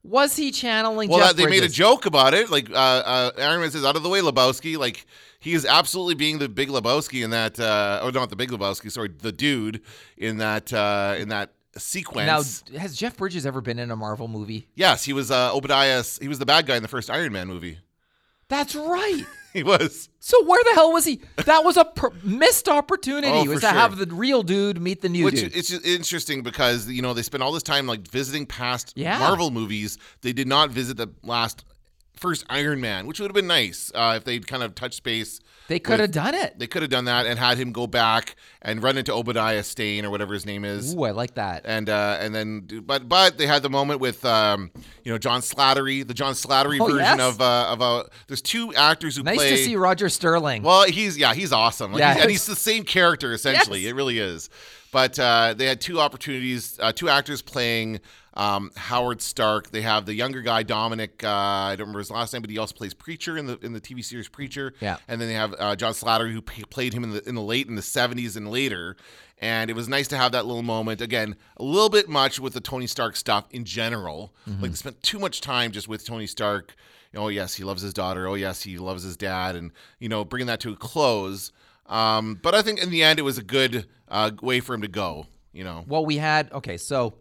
[SPEAKER 2] Was he channeling
[SPEAKER 1] well,
[SPEAKER 2] Jeff
[SPEAKER 1] that, they made a joke about it. Like uh, uh, Iron Man says, "Out of the way, Lebowski." Like he is absolutely being the Big Lebowski in that. Uh, oh, not the Big Lebowski. Sorry, the dude in that uh, in that sequence.
[SPEAKER 2] Now, has Jeff Bridges ever been in a Marvel movie?
[SPEAKER 1] yes, he was uh, Obadiah. He was the bad guy in the first Iron Man movie.
[SPEAKER 2] That's right.
[SPEAKER 1] He was.
[SPEAKER 2] So where the hell was he? That was a per- missed opportunity.
[SPEAKER 1] Oh,
[SPEAKER 2] was to
[SPEAKER 1] sure.
[SPEAKER 2] have the real dude meet the new
[SPEAKER 1] Which
[SPEAKER 2] dude.
[SPEAKER 1] it's just interesting because you know they spent all this time like visiting past
[SPEAKER 2] Yeah.
[SPEAKER 1] Marvel movies. They did not visit the last first Iron Man, which would have been nice uh, if they'd kind of touched base.
[SPEAKER 2] they could have done it.
[SPEAKER 1] They could have done that and had him go back and run into Obadiah Stane or whatever his name is.
[SPEAKER 2] Ooh, I like that.
[SPEAKER 1] and uh, and then but but they had the moment with um, you know John Slattery, the John Slattery
[SPEAKER 2] Oh,
[SPEAKER 1] version
[SPEAKER 2] yes.
[SPEAKER 1] of uh, of a. There's two actors who
[SPEAKER 2] nice
[SPEAKER 1] play.
[SPEAKER 2] to see Roger Sterling.
[SPEAKER 1] Well, he's yeah, he's awesome. Like,
[SPEAKER 2] Yeah,
[SPEAKER 1] he's- and he's the same character essentially.
[SPEAKER 2] Yes.
[SPEAKER 1] It really is. But uh, they had two opportunities, uh, two actors playing um, Howard Stark. They have the younger guy Dominic. Uh, I don't remember his last name, but he also plays Preacher in the in the TV series Preacher.
[SPEAKER 2] Yeah.
[SPEAKER 1] And then they have uh, John Slattery who p- played him in the in the late in the 70s and later. And it was nice to have that little moment. Again, a little bit much with the Tony Stark stuff in general.
[SPEAKER 2] Mm-hmm.
[SPEAKER 1] Like they spent too much time just with Tony Stark. Oh yes, he loves his daughter. Oh yes, he loves his dad, and you know, bringing that to a close. Um, but I think in the end, it was a good uh, way for him to go. You know,
[SPEAKER 2] Well, we had okay, so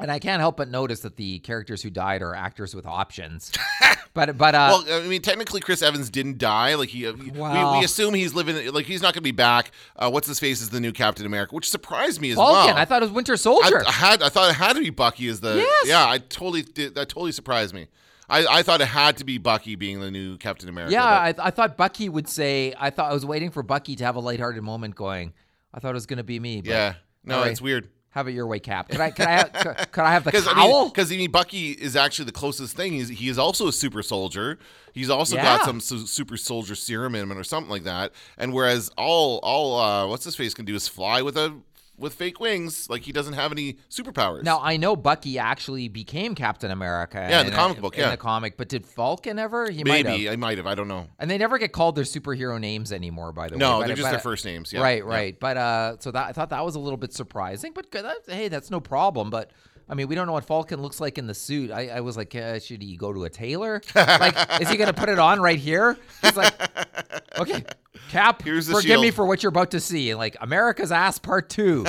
[SPEAKER 2] and I can't help but notice that the characters who died are actors with options. but but uh
[SPEAKER 1] well, I mean, technically, Chris Evans didn't die. Like he, we, we assume he's living. Like he's not going to be back. Uh, What's his face is the new Captain America, which surprised me as
[SPEAKER 2] Falcon,
[SPEAKER 1] well.
[SPEAKER 2] I thought it was Winter Soldier.
[SPEAKER 1] I had I thought it had to be Bucky as the
[SPEAKER 2] Yes.
[SPEAKER 1] yeah I totally did that totally surprised me. I, I thought it had to be Bucky being the new Captain America.
[SPEAKER 2] yeah, I, I thought Bucky would say I thought I was waiting for Bucky to have a lighthearted moment going, I thought it was gonna be me. But
[SPEAKER 1] yeah. No, it's weird.
[SPEAKER 2] Have it your way, Cap. Could I could I have, could, could I have the
[SPEAKER 1] Because I mean, because I mean, Bucky is actually the closest thing. He's he is also a super soldier. He's also
[SPEAKER 2] Yeah.
[SPEAKER 1] got some su- super soldier serum in him or something like that. And whereas all all uh, what's his face can do is fly with a with fake wings. Like he doesn't have any superpowers.
[SPEAKER 2] now I know Bucky actually became Captain America.
[SPEAKER 1] Yeah, in the
[SPEAKER 2] a-
[SPEAKER 1] comic book,
[SPEAKER 2] In
[SPEAKER 1] yeah.
[SPEAKER 2] the comic, but did Falcon ever? He might
[SPEAKER 1] maybe. I might have. I don't know.
[SPEAKER 2] And they never get called their superhero names anymore, by the way.
[SPEAKER 1] No, they're just
[SPEAKER 2] but-
[SPEAKER 1] their first names. Yeah.
[SPEAKER 2] Right,
[SPEAKER 1] Yeah.
[SPEAKER 2] right. But uh, so that I thought that was a little bit surprising. But that, hey, that's no problem. But I mean, we don't know what Falcon looks like in the suit. I, I was like, uh, should he go to a tailor? like, is he gonna put it on right here? He's like, okay, Cap,
[SPEAKER 1] Here's the
[SPEAKER 2] forgive me for what you're about to see. Like America's ass part two.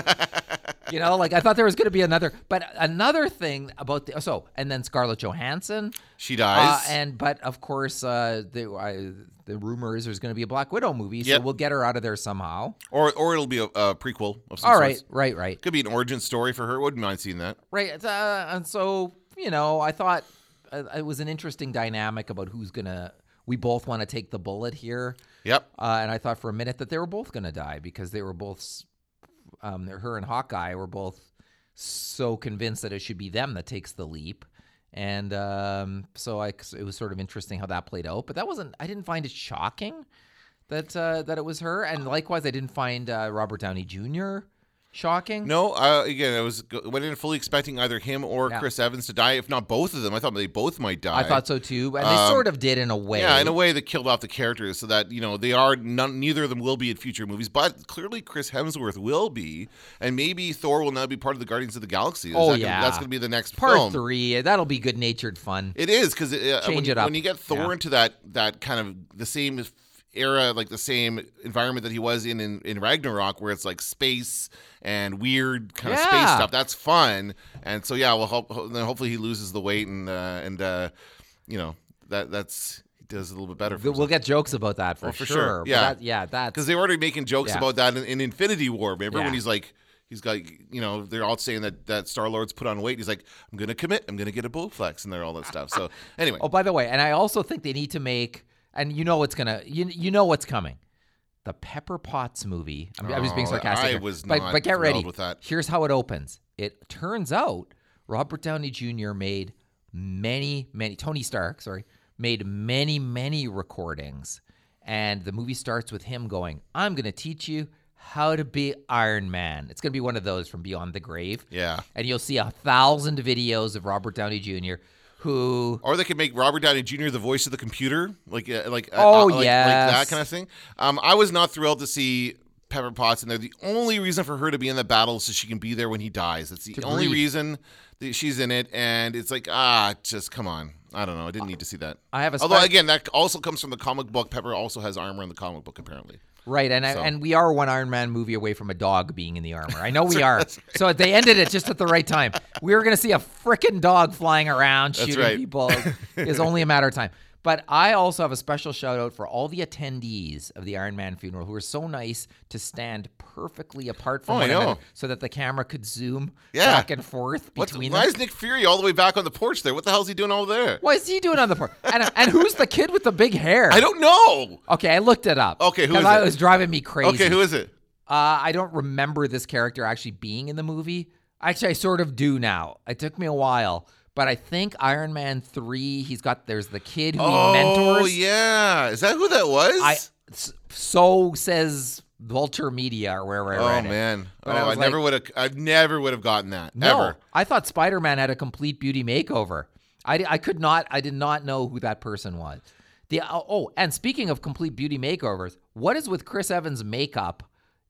[SPEAKER 2] you know, like I thought there was gonna be another. But another thing about the so and then Scarlett Johansson.
[SPEAKER 1] She
[SPEAKER 2] Uh,
[SPEAKER 1] dies.
[SPEAKER 2] and but of course, uh, the I, the rumor is there's going to be a Black Widow movie, so
[SPEAKER 1] Yep.
[SPEAKER 2] we'll get her out of there somehow.
[SPEAKER 1] or or it'll be a, a prequel of some
[SPEAKER 2] All right, right, right,
[SPEAKER 1] Could be an origin story for her. Wouldn't mind seeing that.
[SPEAKER 2] right. Uh, and so you know, I thought uh, it was an interesting dynamic about who's gonna. We both want to take the bullet here,
[SPEAKER 1] Yep.
[SPEAKER 2] uh, and I thought for a minute that they were both gonna die because they were both, um, her and Hawkeye were both so convinced that it should be them that takes the leap. And um, so I, it was sort of interesting how that played out. But that wasn't. I didn't find it shocking that uh, that it was her. And likewise, I didn't find uh, Robert Downey Jr. shocking.
[SPEAKER 1] No, uh, again, I was went in fully expecting either him or
[SPEAKER 2] Yeah.
[SPEAKER 1] Chris Evans to die, if not both of them. I thought they both might die.
[SPEAKER 2] I thought so too, and they
[SPEAKER 1] Um,
[SPEAKER 2] sort of did in a way.
[SPEAKER 1] Yeah, in a way that killed off the characters, so that you know they are none, neither of them will be in future movies, but clearly Chris Hemsworth will be, and maybe Thor will now be part of the Guardians of the Galaxy. Is
[SPEAKER 2] Oh,
[SPEAKER 1] that gonna-
[SPEAKER 2] yeah.
[SPEAKER 1] that's going to be the next
[SPEAKER 2] Part
[SPEAKER 1] film.
[SPEAKER 2] three, that'll be good natured fun.
[SPEAKER 1] It is because uh,
[SPEAKER 2] Change
[SPEAKER 1] when,
[SPEAKER 2] it up.
[SPEAKER 1] when you get Thor
[SPEAKER 2] Yeah.
[SPEAKER 1] into that that kind of the same era, like the same environment that he was in in, in Ragnarok, where it's like space and weird kind of space stuff. That's fun, and so yeah, well, hope, ho- then hopefully he loses the weight and uh, and uh, you know that that's does a little bit better. For
[SPEAKER 2] We'll get jokes about that for,
[SPEAKER 1] Oh, for
[SPEAKER 2] sure.
[SPEAKER 1] sure. Yeah.
[SPEAKER 2] that, yeah, that's
[SPEAKER 1] because they were already making jokes
[SPEAKER 2] Yeah.
[SPEAKER 1] about that in, in Infinity War. Remember
[SPEAKER 2] Yeah.
[SPEAKER 1] when he's like. He's got, you know, they're all saying that that Star Lord's put on weight. He's like, I'm gonna commit. I'm gonna get a Bowflex and there, all that stuff. So anyway,
[SPEAKER 2] Oh, by the way, and I also think they need to make, and you know what's gonna, you you know what's coming, the Pepper Potts movie. I'm, I'm just being
[SPEAKER 1] Oh,
[SPEAKER 2] sarcastic.
[SPEAKER 1] I
[SPEAKER 2] here.
[SPEAKER 1] was
[SPEAKER 2] but,
[SPEAKER 1] not
[SPEAKER 2] but get ready.
[SPEAKER 1] with that.
[SPEAKER 2] Here's how it opens. It turns out Robert Downey Jr. made many, many. Tony Stark, sorry, made many, many recordings, and the movie starts with him going, "I'm gonna teach you." How to be Iron Man. It's going to be one of those from Beyond the Grave.
[SPEAKER 1] yeah.
[SPEAKER 2] And you'll see a thousand videos of Robert Downey Jr. who
[SPEAKER 1] Or they could make Robert Downey Jr. the voice of the computer, like uh, like uh,
[SPEAKER 2] Oh,
[SPEAKER 1] uh, like, like that kind of thing. Um, I was not thrilled to see Pepper Potts in there. The only reason for her to be in the battle is so she can be there when he dies. That's the
[SPEAKER 2] To
[SPEAKER 1] only reason that she's in it, and it's like ah, just come on. I don't know. I didn't need to see that.
[SPEAKER 2] I have a
[SPEAKER 1] Although
[SPEAKER 2] spe-
[SPEAKER 1] again, that also comes from the comic book. Pepper also has armor in the comic book, apparently.
[SPEAKER 2] Right, and I, and we are one Iron Man movie away from a dog being in the armor. I know we are. So they ended it just at the right time. We were going to see a freaking dog flying around
[SPEAKER 1] That's
[SPEAKER 2] shooting
[SPEAKER 1] right.
[SPEAKER 2] people. It's only a matter of time. But I also have a special shout out for all the attendees of the Iron Man funeral who were so nice to stand perfectly apart from
[SPEAKER 1] Oh,
[SPEAKER 2] one another so that the camera could zoom
[SPEAKER 1] Yeah.
[SPEAKER 2] back and forth
[SPEAKER 1] What's,
[SPEAKER 2] between
[SPEAKER 1] why is Nick Fury all the way back on the porch there? What the hell is he doing all there?
[SPEAKER 2] What is he doing on the porch? And, and who's the kid with the big hair?
[SPEAKER 1] I don't know.
[SPEAKER 2] Okay, I looked it up.
[SPEAKER 1] Okay, who is
[SPEAKER 2] I-
[SPEAKER 1] it?
[SPEAKER 2] It was driving me crazy.
[SPEAKER 1] Okay, who is it?
[SPEAKER 2] Uh, I don't remember this character actually being in the movie. Actually, I sort of do now. It took me a while, but I think Iron Man three. He's got there's the kid who
[SPEAKER 1] Oh
[SPEAKER 2] he mentors.
[SPEAKER 1] Oh yeah, is that who that was?
[SPEAKER 2] I so says Vulture Media or wherever I
[SPEAKER 1] oh
[SPEAKER 2] read it.
[SPEAKER 1] man,
[SPEAKER 2] But
[SPEAKER 1] oh,
[SPEAKER 2] I
[SPEAKER 1] I,
[SPEAKER 2] was
[SPEAKER 1] never
[SPEAKER 2] like-
[SPEAKER 1] would have. I never would have gotten that
[SPEAKER 2] No,
[SPEAKER 1] ever.
[SPEAKER 2] I thought Spider Man had a complete beauty makeover. I, I could not. I did not know who that person was. The oh, oh, and speaking of complete beauty makeovers, what is with Chris Evans' makeup?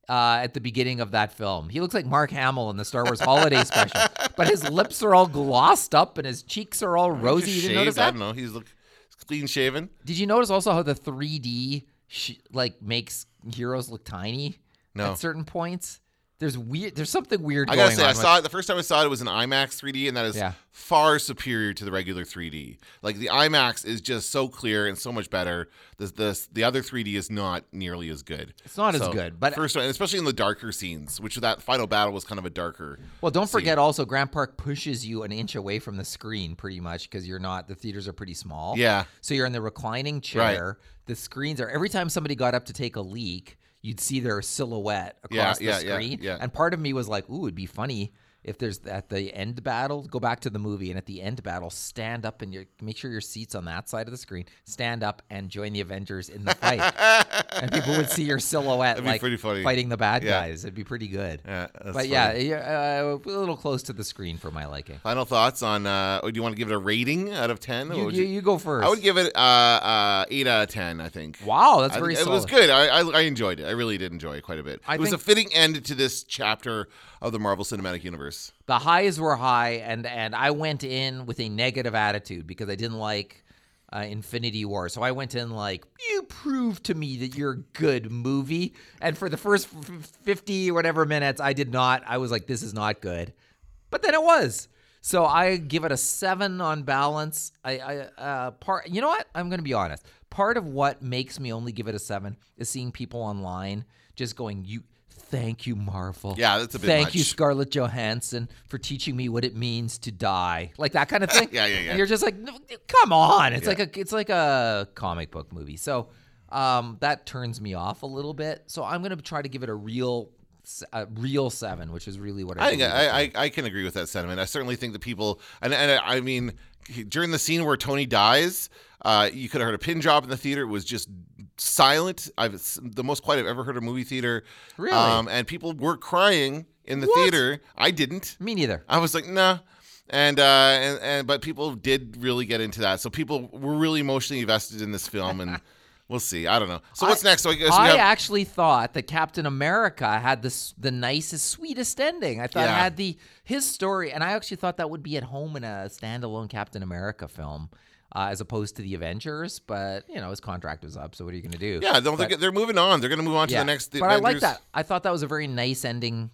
[SPEAKER 2] Uh, at the beginning of that film, he looks like Mark Hamill in the Star Wars Holiday Special, but his lips are all glossed up and his cheeks are all rosy. You didn't notice
[SPEAKER 1] I don't know. He's look clean shaven.
[SPEAKER 2] Did you notice also how the 3D sh- like makes heroes look tiny
[SPEAKER 1] No.
[SPEAKER 2] at certain points? There's weird. There's something weird.
[SPEAKER 1] I gotta say, I saw it the first time I saw it. It was an IMAX 3D, and that is
[SPEAKER 2] Yeah.
[SPEAKER 1] far superior to the regular 3D. Like the IMAX is just so clear and so much better. This, this the other 3D is not nearly as good.
[SPEAKER 2] It's not as good, but
[SPEAKER 1] first one, especially in the darker scenes, which that final battle was kind of a darker.
[SPEAKER 2] Well, don't
[SPEAKER 1] scene.
[SPEAKER 2] forget also Grand Park pushes you an inch away from the screen pretty much because you're not the theaters are pretty small.
[SPEAKER 1] Yeah.
[SPEAKER 2] So you're in the reclining chair. The screens are every time somebody got up to take a leak, you'd see their silhouette
[SPEAKER 1] Yeah,
[SPEAKER 2] across the
[SPEAKER 1] yeah, yeah,
[SPEAKER 2] screen.
[SPEAKER 1] yeah.
[SPEAKER 2] And part of me was like, ooh, it'd be funny if there's at the end battle, go back to the movie and at the end battle, stand up and you make sure your seat's on that side of the screen, stand up and join the Avengers in the fight. and people would see your silhouette like fighting the bad
[SPEAKER 1] Yeah.
[SPEAKER 2] guys. It'd be pretty good.
[SPEAKER 1] Yeah,
[SPEAKER 2] But yeah,
[SPEAKER 1] funny.
[SPEAKER 2] yeah, uh, a little close to the screen for my liking.
[SPEAKER 1] Final thoughts on? Uh, do you want to give it a rating out of ten?
[SPEAKER 2] You, you, you go first.
[SPEAKER 1] I would give it uh, uh, eight out of ten. I think.
[SPEAKER 2] wow, that's very
[SPEAKER 1] think
[SPEAKER 2] solid.
[SPEAKER 1] It was good. I, I I enjoyed it. I really did enjoy it quite a bit.
[SPEAKER 2] I
[SPEAKER 1] it was a fitting end to this chapter of the Marvel Cinematic Universe.
[SPEAKER 2] The highs were high, and and I went in with a negative attitude because I didn't like uh, Infinity War. So I went in like, you proved to me that you're a good movie. And for the first f- fifty or whatever minutes, I did not. I was like, this is not good. But then it was. So I give it a seven on balance. I, I uh, part. You know what? I'm going to be honest. Part of what makes me only give it a seven is seeing people online just going, "You, thank you, Marvel.
[SPEAKER 1] Yeah, that's a bit
[SPEAKER 2] Thank you. Scarlett Johansson, for teaching me what it means to die." Like that kind of thing.
[SPEAKER 1] Yeah, yeah, yeah.
[SPEAKER 2] And you're just like, "No, come on. It's like a, it's like a comic book movie. So um, that turns me off a little bit. So I'm going to try to give it a real, a real seven, which is really what I.
[SPEAKER 1] I think I, I, I can agree with that sentiment. I certainly think the people, and, and I mean, during the scene where Tony dies, uh, you could have heard a pin drop in the theater. It was just silent. I've the most quiet I've ever heard a movie theater.
[SPEAKER 2] Really?
[SPEAKER 1] Um, and people were crying in the
[SPEAKER 2] What?
[SPEAKER 1] theater. I didn't.
[SPEAKER 2] Me neither.
[SPEAKER 1] I was like, nah. And uh, and and but people did really get into that. So people were really emotionally invested in this film, and we'll see. I don't know. So what's
[SPEAKER 2] I-
[SPEAKER 1] next? So I guess
[SPEAKER 2] I
[SPEAKER 1] have,
[SPEAKER 2] actually thought that Captain America had this the nicest, sweetest ending. I thought it had the his story, and I actually thought that would be at home in a standalone Captain America film, uh, as opposed to the Avengers. But you know, his contract was up, so what are you going to do?
[SPEAKER 1] yeah, don't
[SPEAKER 2] But-
[SPEAKER 1] they're, moving on. They're going to move on to
[SPEAKER 2] yeah.
[SPEAKER 1] the next.
[SPEAKER 2] but I like that. I thought that was a very nice ending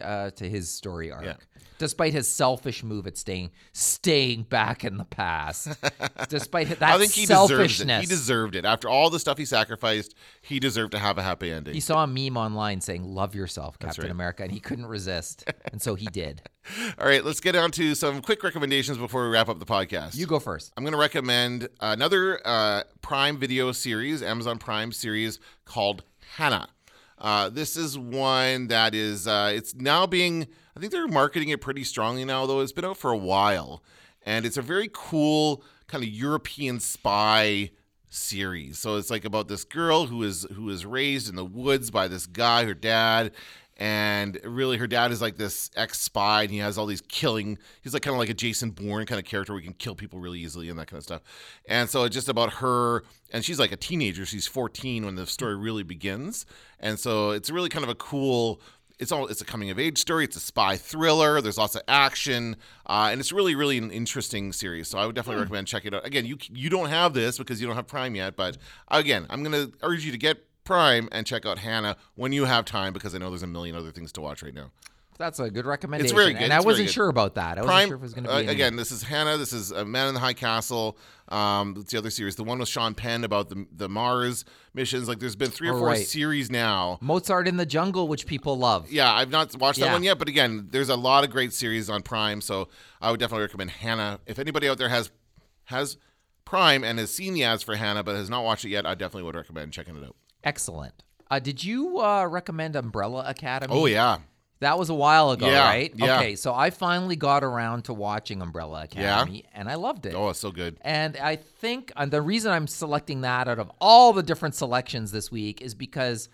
[SPEAKER 2] uh, to his story arc.
[SPEAKER 1] Yeah.
[SPEAKER 2] Despite his selfish move at staying staying back in the past, despite that
[SPEAKER 1] I think he
[SPEAKER 2] selfishness,
[SPEAKER 1] He deserved it. After all the stuff he sacrificed, he deserved to have a happy ending.
[SPEAKER 2] He saw a meme online saying "Love yourself, Captain
[SPEAKER 1] right.
[SPEAKER 2] America," and he couldn't resist, and so he did.
[SPEAKER 1] all right, let's get on to some quick recommendations before we wrap up the podcast.
[SPEAKER 2] You go first.
[SPEAKER 1] I'm going to recommend another uh, Prime Video series, Amazon Prime series called Hanna. Uh, this is one that is uh, it's now being I think they're marketing it pretty strongly now though. It's been out for a while and it's a very cool kind of European spy series. So it's like about this girl who is who is raised in the woods by this guy, her dad, and really her dad is like this ex spy and he has all these killing he's like kind of like a jason bourne kind of character where he can kill people really easily and that kind of stuff. And so it's just about her and she's like a teenager. She's 14 when the story really begins. And so it's really kind of a cool it's all it's a coming of age story it's a spy thriller there's lots of action uh, and it's really really an interesting series so i would definitely recommend checking it out again you you don't have this because you don't have prime yet but again i'm going to urge you to get Prime and check out Hanna when you have time because I know there's a million other things to watch right now.
[SPEAKER 2] That's a good recommendation.
[SPEAKER 1] It's very good,
[SPEAKER 2] And I
[SPEAKER 1] it's very
[SPEAKER 2] wasn't sure about that. I wasn't
[SPEAKER 1] Prime
[SPEAKER 2] sure if it was going to
[SPEAKER 1] uh,
[SPEAKER 2] be any-
[SPEAKER 1] again. This is Hanna. This is uh, Man in the High Castle. Um, it's the other series, the one with Sean Penn about the the Mars missions. Like, there's been three or
[SPEAKER 2] Oh,
[SPEAKER 1] four
[SPEAKER 2] right.
[SPEAKER 1] series now.
[SPEAKER 2] Mozart in the Jungle, which people love.
[SPEAKER 1] Yeah, I've not watched that
[SPEAKER 2] Yeah.
[SPEAKER 1] one yet, but again, there's a lot of great series on Prime, so I would definitely recommend Hanna. If anybody out there has has Prime and has seen the ads for Hanna but has not watched it yet, I definitely would recommend checking it out.
[SPEAKER 2] Excellent. Uh, did you uh, recommend Umbrella Academy?
[SPEAKER 1] Oh yeah,
[SPEAKER 2] That was a while ago,
[SPEAKER 1] Yeah,
[SPEAKER 2] right?
[SPEAKER 1] yeah.
[SPEAKER 2] Okay, so I finally got around to watching Umbrella
[SPEAKER 1] Yeah?
[SPEAKER 2] Academy, and I loved it.
[SPEAKER 1] oh it's so good.
[SPEAKER 2] And I think uh, the reason I'm selecting that out of all the different selections this week is because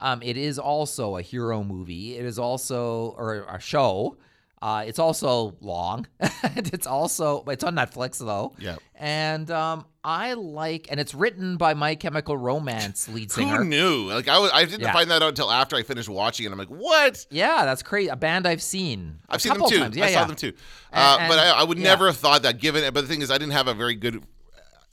[SPEAKER 2] um, it is also a hero movie. It is also or a show. Uh, it's also long. and it's also it's on Netflix though.
[SPEAKER 1] Yeah.
[SPEAKER 2] And um, I like, and it's written by My Chemical Romance lead singer.
[SPEAKER 1] Who knew? Like I was, I didn't
[SPEAKER 2] Yeah.
[SPEAKER 1] find that out until after I finished watching it. I'm like, what?
[SPEAKER 2] Yeah, that's crazy. A band I've seen.
[SPEAKER 1] I've seen them too.
[SPEAKER 2] Times. Yeah,
[SPEAKER 1] I
[SPEAKER 2] yeah.
[SPEAKER 1] saw them too. Uh,
[SPEAKER 2] And-
[SPEAKER 1] but I, I would
[SPEAKER 2] yeah.
[SPEAKER 1] never have thought that. Given, it, but the thing is, I didn't have a very good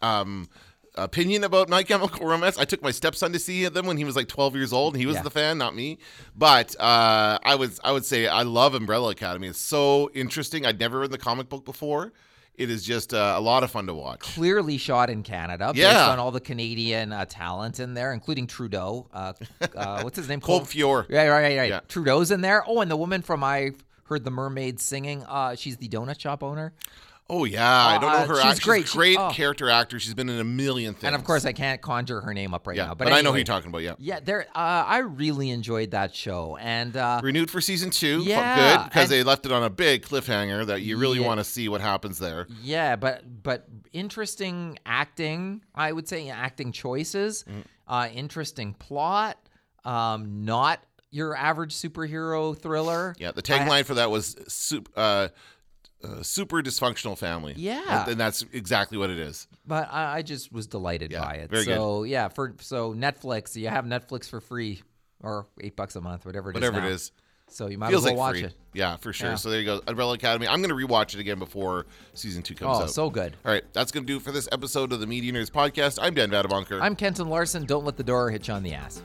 [SPEAKER 1] um, opinion about My Chemical Romance. I took my stepson to see them when he was like 12 years old, and he was
[SPEAKER 2] Yeah.
[SPEAKER 1] the fan, not me. But uh, I was, I would say, I love Umbrella Academy. It's so interesting. I'd never read the comic book before. It is just uh, a lot of fun to watch.
[SPEAKER 2] clearly shot in Canada based on all the Canadian uh, talent in there, including Trudeau. Uh, uh, what's his name?
[SPEAKER 1] Colm Feore.
[SPEAKER 2] Yeah, right, right, right.
[SPEAKER 1] Yeah.
[SPEAKER 2] Trudeau's in there. Oh, and the woman from I heard the mermaid singing. Uh, she's the donut shop owner.
[SPEAKER 1] Oh yeah, I don't know
[SPEAKER 2] Uh,
[SPEAKER 1] her.
[SPEAKER 2] she's
[SPEAKER 1] act- She's
[SPEAKER 2] great.
[SPEAKER 1] a
[SPEAKER 2] She-
[SPEAKER 1] great
[SPEAKER 2] oh.
[SPEAKER 1] character actor. She's been in a million things.
[SPEAKER 2] And of course, I can't conjure her name up right
[SPEAKER 1] yeah,
[SPEAKER 2] now.
[SPEAKER 1] but,
[SPEAKER 2] But,
[SPEAKER 1] I know who you're talking about. Yeah.
[SPEAKER 2] Yeah, there. Uh, I really enjoyed that show, and uh,
[SPEAKER 1] renewed for season two.
[SPEAKER 2] Yeah,
[SPEAKER 1] good because they left it on a big cliffhanger that you really
[SPEAKER 2] Yeah.
[SPEAKER 1] want to see what happens there.
[SPEAKER 2] Yeah, but but interesting acting, I would say acting choices,
[SPEAKER 1] Mm.
[SPEAKER 2] uh, interesting plot, um, not your average superhero thriller.
[SPEAKER 1] Yeah, the tagline for that was "Sup- uh, uh, "Super dysfunctional family."
[SPEAKER 2] Yeah.
[SPEAKER 1] and that's exactly what it is.
[SPEAKER 2] But I, I just was delighted
[SPEAKER 1] Yeah,
[SPEAKER 2] by it.
[SPEAKER 1] very good.
[SPEAKER 2] so yeah, for so Netflix, you have Netflix for free or eight bucks a month, whatever it is.
[SPEAKER 1] Whatever it is,
[SPEAKER 2] So you might
[SPEAKER 1] feels
[SPEAKER 2] as well
[SPEAKER 1] like
[SPEAKER 2] watch
[SPEAKER 1] free.
[SPEAKER 2] it.
[SPEAKER 1] Yeah, for sure.
[SPEAKER 2] Yeah.
[SPEAKER 1] So there you go, Umbrella Academy. I'm gonna rewatch it again before season two comes
[SPEAKER 2] Oh,
[SPEAKER 1] out.
[SPEAKER 2] Oh, so good.
[SPEAKER 1] All right, that's gonna do it for this episode of the Media Nerds podcast. I'm Dan Vadabonker.
[SPEAKER 2] I'm Kenton Larson. Don't let the door hit you on the ass.